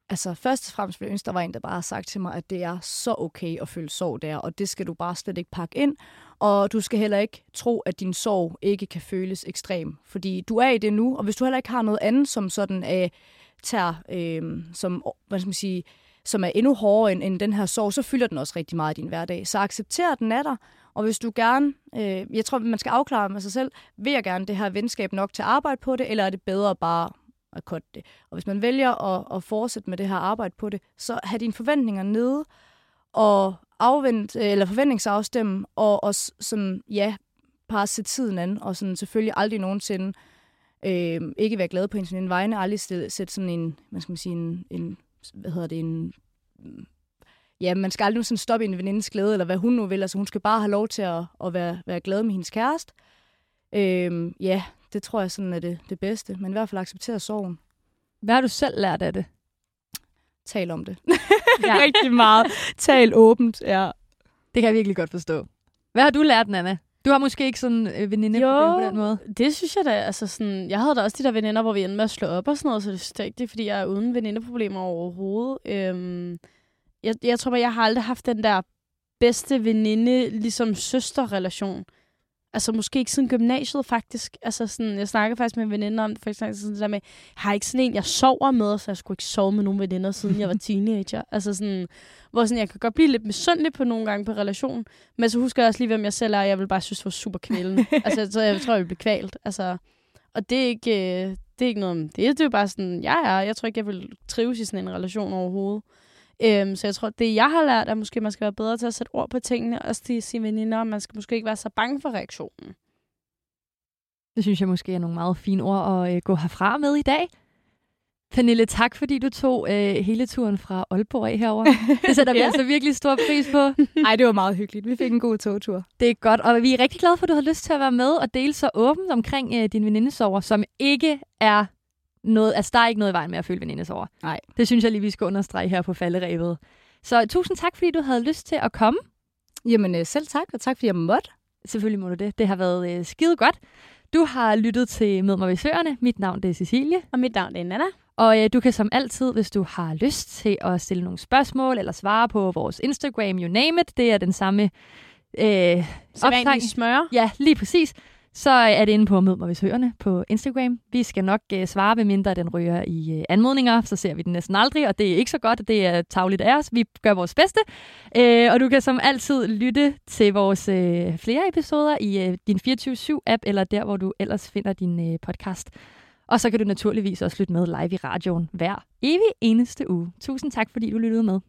Altså først og fremmest ville jeg ønske, der var en, der bare har sagt til mig, at det er så okay at føle sorg der, og det skal du bare slet ikke pakke ind. Og du skal heller ikke tro, at din sorg ikke kan føles ekstrem, fordi du er i det nu, og hvis du heller ikke har noget andet, som sådan øh, tager, øh, som, hvad skal man sige, som er endnu hårdere end, end den her sorg, så fylder den også rigtig meget i din hverdag. Så accepter, at den er der, og hvis du gerne, øh, jeg tror, man skal afklare med sig selv, vil jeg gerne det her venskab nok til at arbejde på det, eller er det bedre bare at cutte det? Og hvis man vælger at, at fortsætte med det her arbejde på det, så have dine forventninger nede, og afvent, øh, eller forventningsafstemme, og, og sådan, ja, bare se tiden an, og sådan selvfølgelig aldrig nogensinde øh, ikke være glad på en vegne, aldrig sætte sådan en, hvad skal man sige, en, en hvad hedder det, en ja, man skal aldrig nu sådan stoppe en venindes glæde, eller hvad hun nu vil. Altså, hun skal bare have lov til at, at være, være glad med hendes kæreste. Øh, ja, det tror jeg sådan er det, det bedste. Men i hvert fald acceptere sorgen. Hvad har du selv lært af det? Tal om det. Ja. Rigtig meget. Tal åbent, ja. Det kan jeg virkelig godt forstå. Hvad har du lært, Nana? Du har måske ikke sådan øh, veninde på den måde? det synes jeg da. Altså sådan, jeg havde da også de der veninder, hvor vi endte med at slå op og sådan noget, så det er ikke fordi jeg er uden venindeproblemer overhovedet. Øhm, jeg, jeg tror bare, jeg har aldrig haft den der bedste veninde, ligesom søsterrelation. Altså måske ikke siden gymnasiet faktisk. Altså sådan, jeg snakker faktisk med veninder om det, for eksempel sådan det der med, jeg har ikke sådan en, jeg sover med, så jeg skulle ikke sove med nogen veninder, siden jeg var teenager. altså sådan, hvor sådan, jeg kan godt blive lidt misundelig på nogle gange på relationen, men så husker jeg også lige, hvem jeg selv er, og jeg vil bare synes, det var super kvælende. altså, så jeg tror, jeg vil blive kvalt. Altså, og det er ikke, øh, det er ikke noget om det. Det er jo bare sådan, jeg er. Jeg tror ikke, jeg vil trives i sådan en relation overhovedet. Øhm, så jeg tror, det jeg har lært, er måske, at man skal være bedre til at sætte ord på tingene, og til sine veninder, og man skal måske ikke være så bange for reaktionen. Det synes jeg måske er nogle meget fine ord at øh, gå herfra med i dag. Pernille, tak fordi du tog øh, hele turen fra Aalborg af herover. Det sætter vi ja. altså virkelig stor pris på. Nej, det var meget hyggeligt. Vi fik en god togtur. Det er godt, og vi er rigtig glade for, at du har lyst til at være med og dele så åbent omkring øh, din venindesover, som ikke er noget, altså der er ikke noget i vejen med at føle venindesover. Nej. Det synes jeg lige, vi skal understrege her på falderæbet. Så tusind tak, fordi du havde lyst til at komme. Jamen øh, selv tak, og tak fordi jeg måtte. Selvfølgelig må du det. Det har været øh, skide godt. Du har lyttet til Mød mig ved Søerne. Mit navn det er Cecilie. Og mit navn det er Nana. Og øh, du kan som altid, hvis du har lyst til at stille nogle spørgsmål eller svare på vores Instagram, you name it, det er den samme øh, opsang. smør. Ja, lige præcis. Så øh, er det inde på Mød mig ved Søerne på Instagram. Vi skal nok øh, svare, ved mindre den ryger i øh, anmodninger, så ser vi den næsten aldrig, og det er ikke så godt, det er tavligt af os. Vi gør vores bedste. Øh, og du kan som altid lytte til vores øh, flere episoder i øh, din 24-7-app, eller der, hvor du ellers finder din øh, podcast. Og så kan du naturligvis også lytte med live i radioen hver evig eneste uge. Tusind tak, fordi du lyttede med.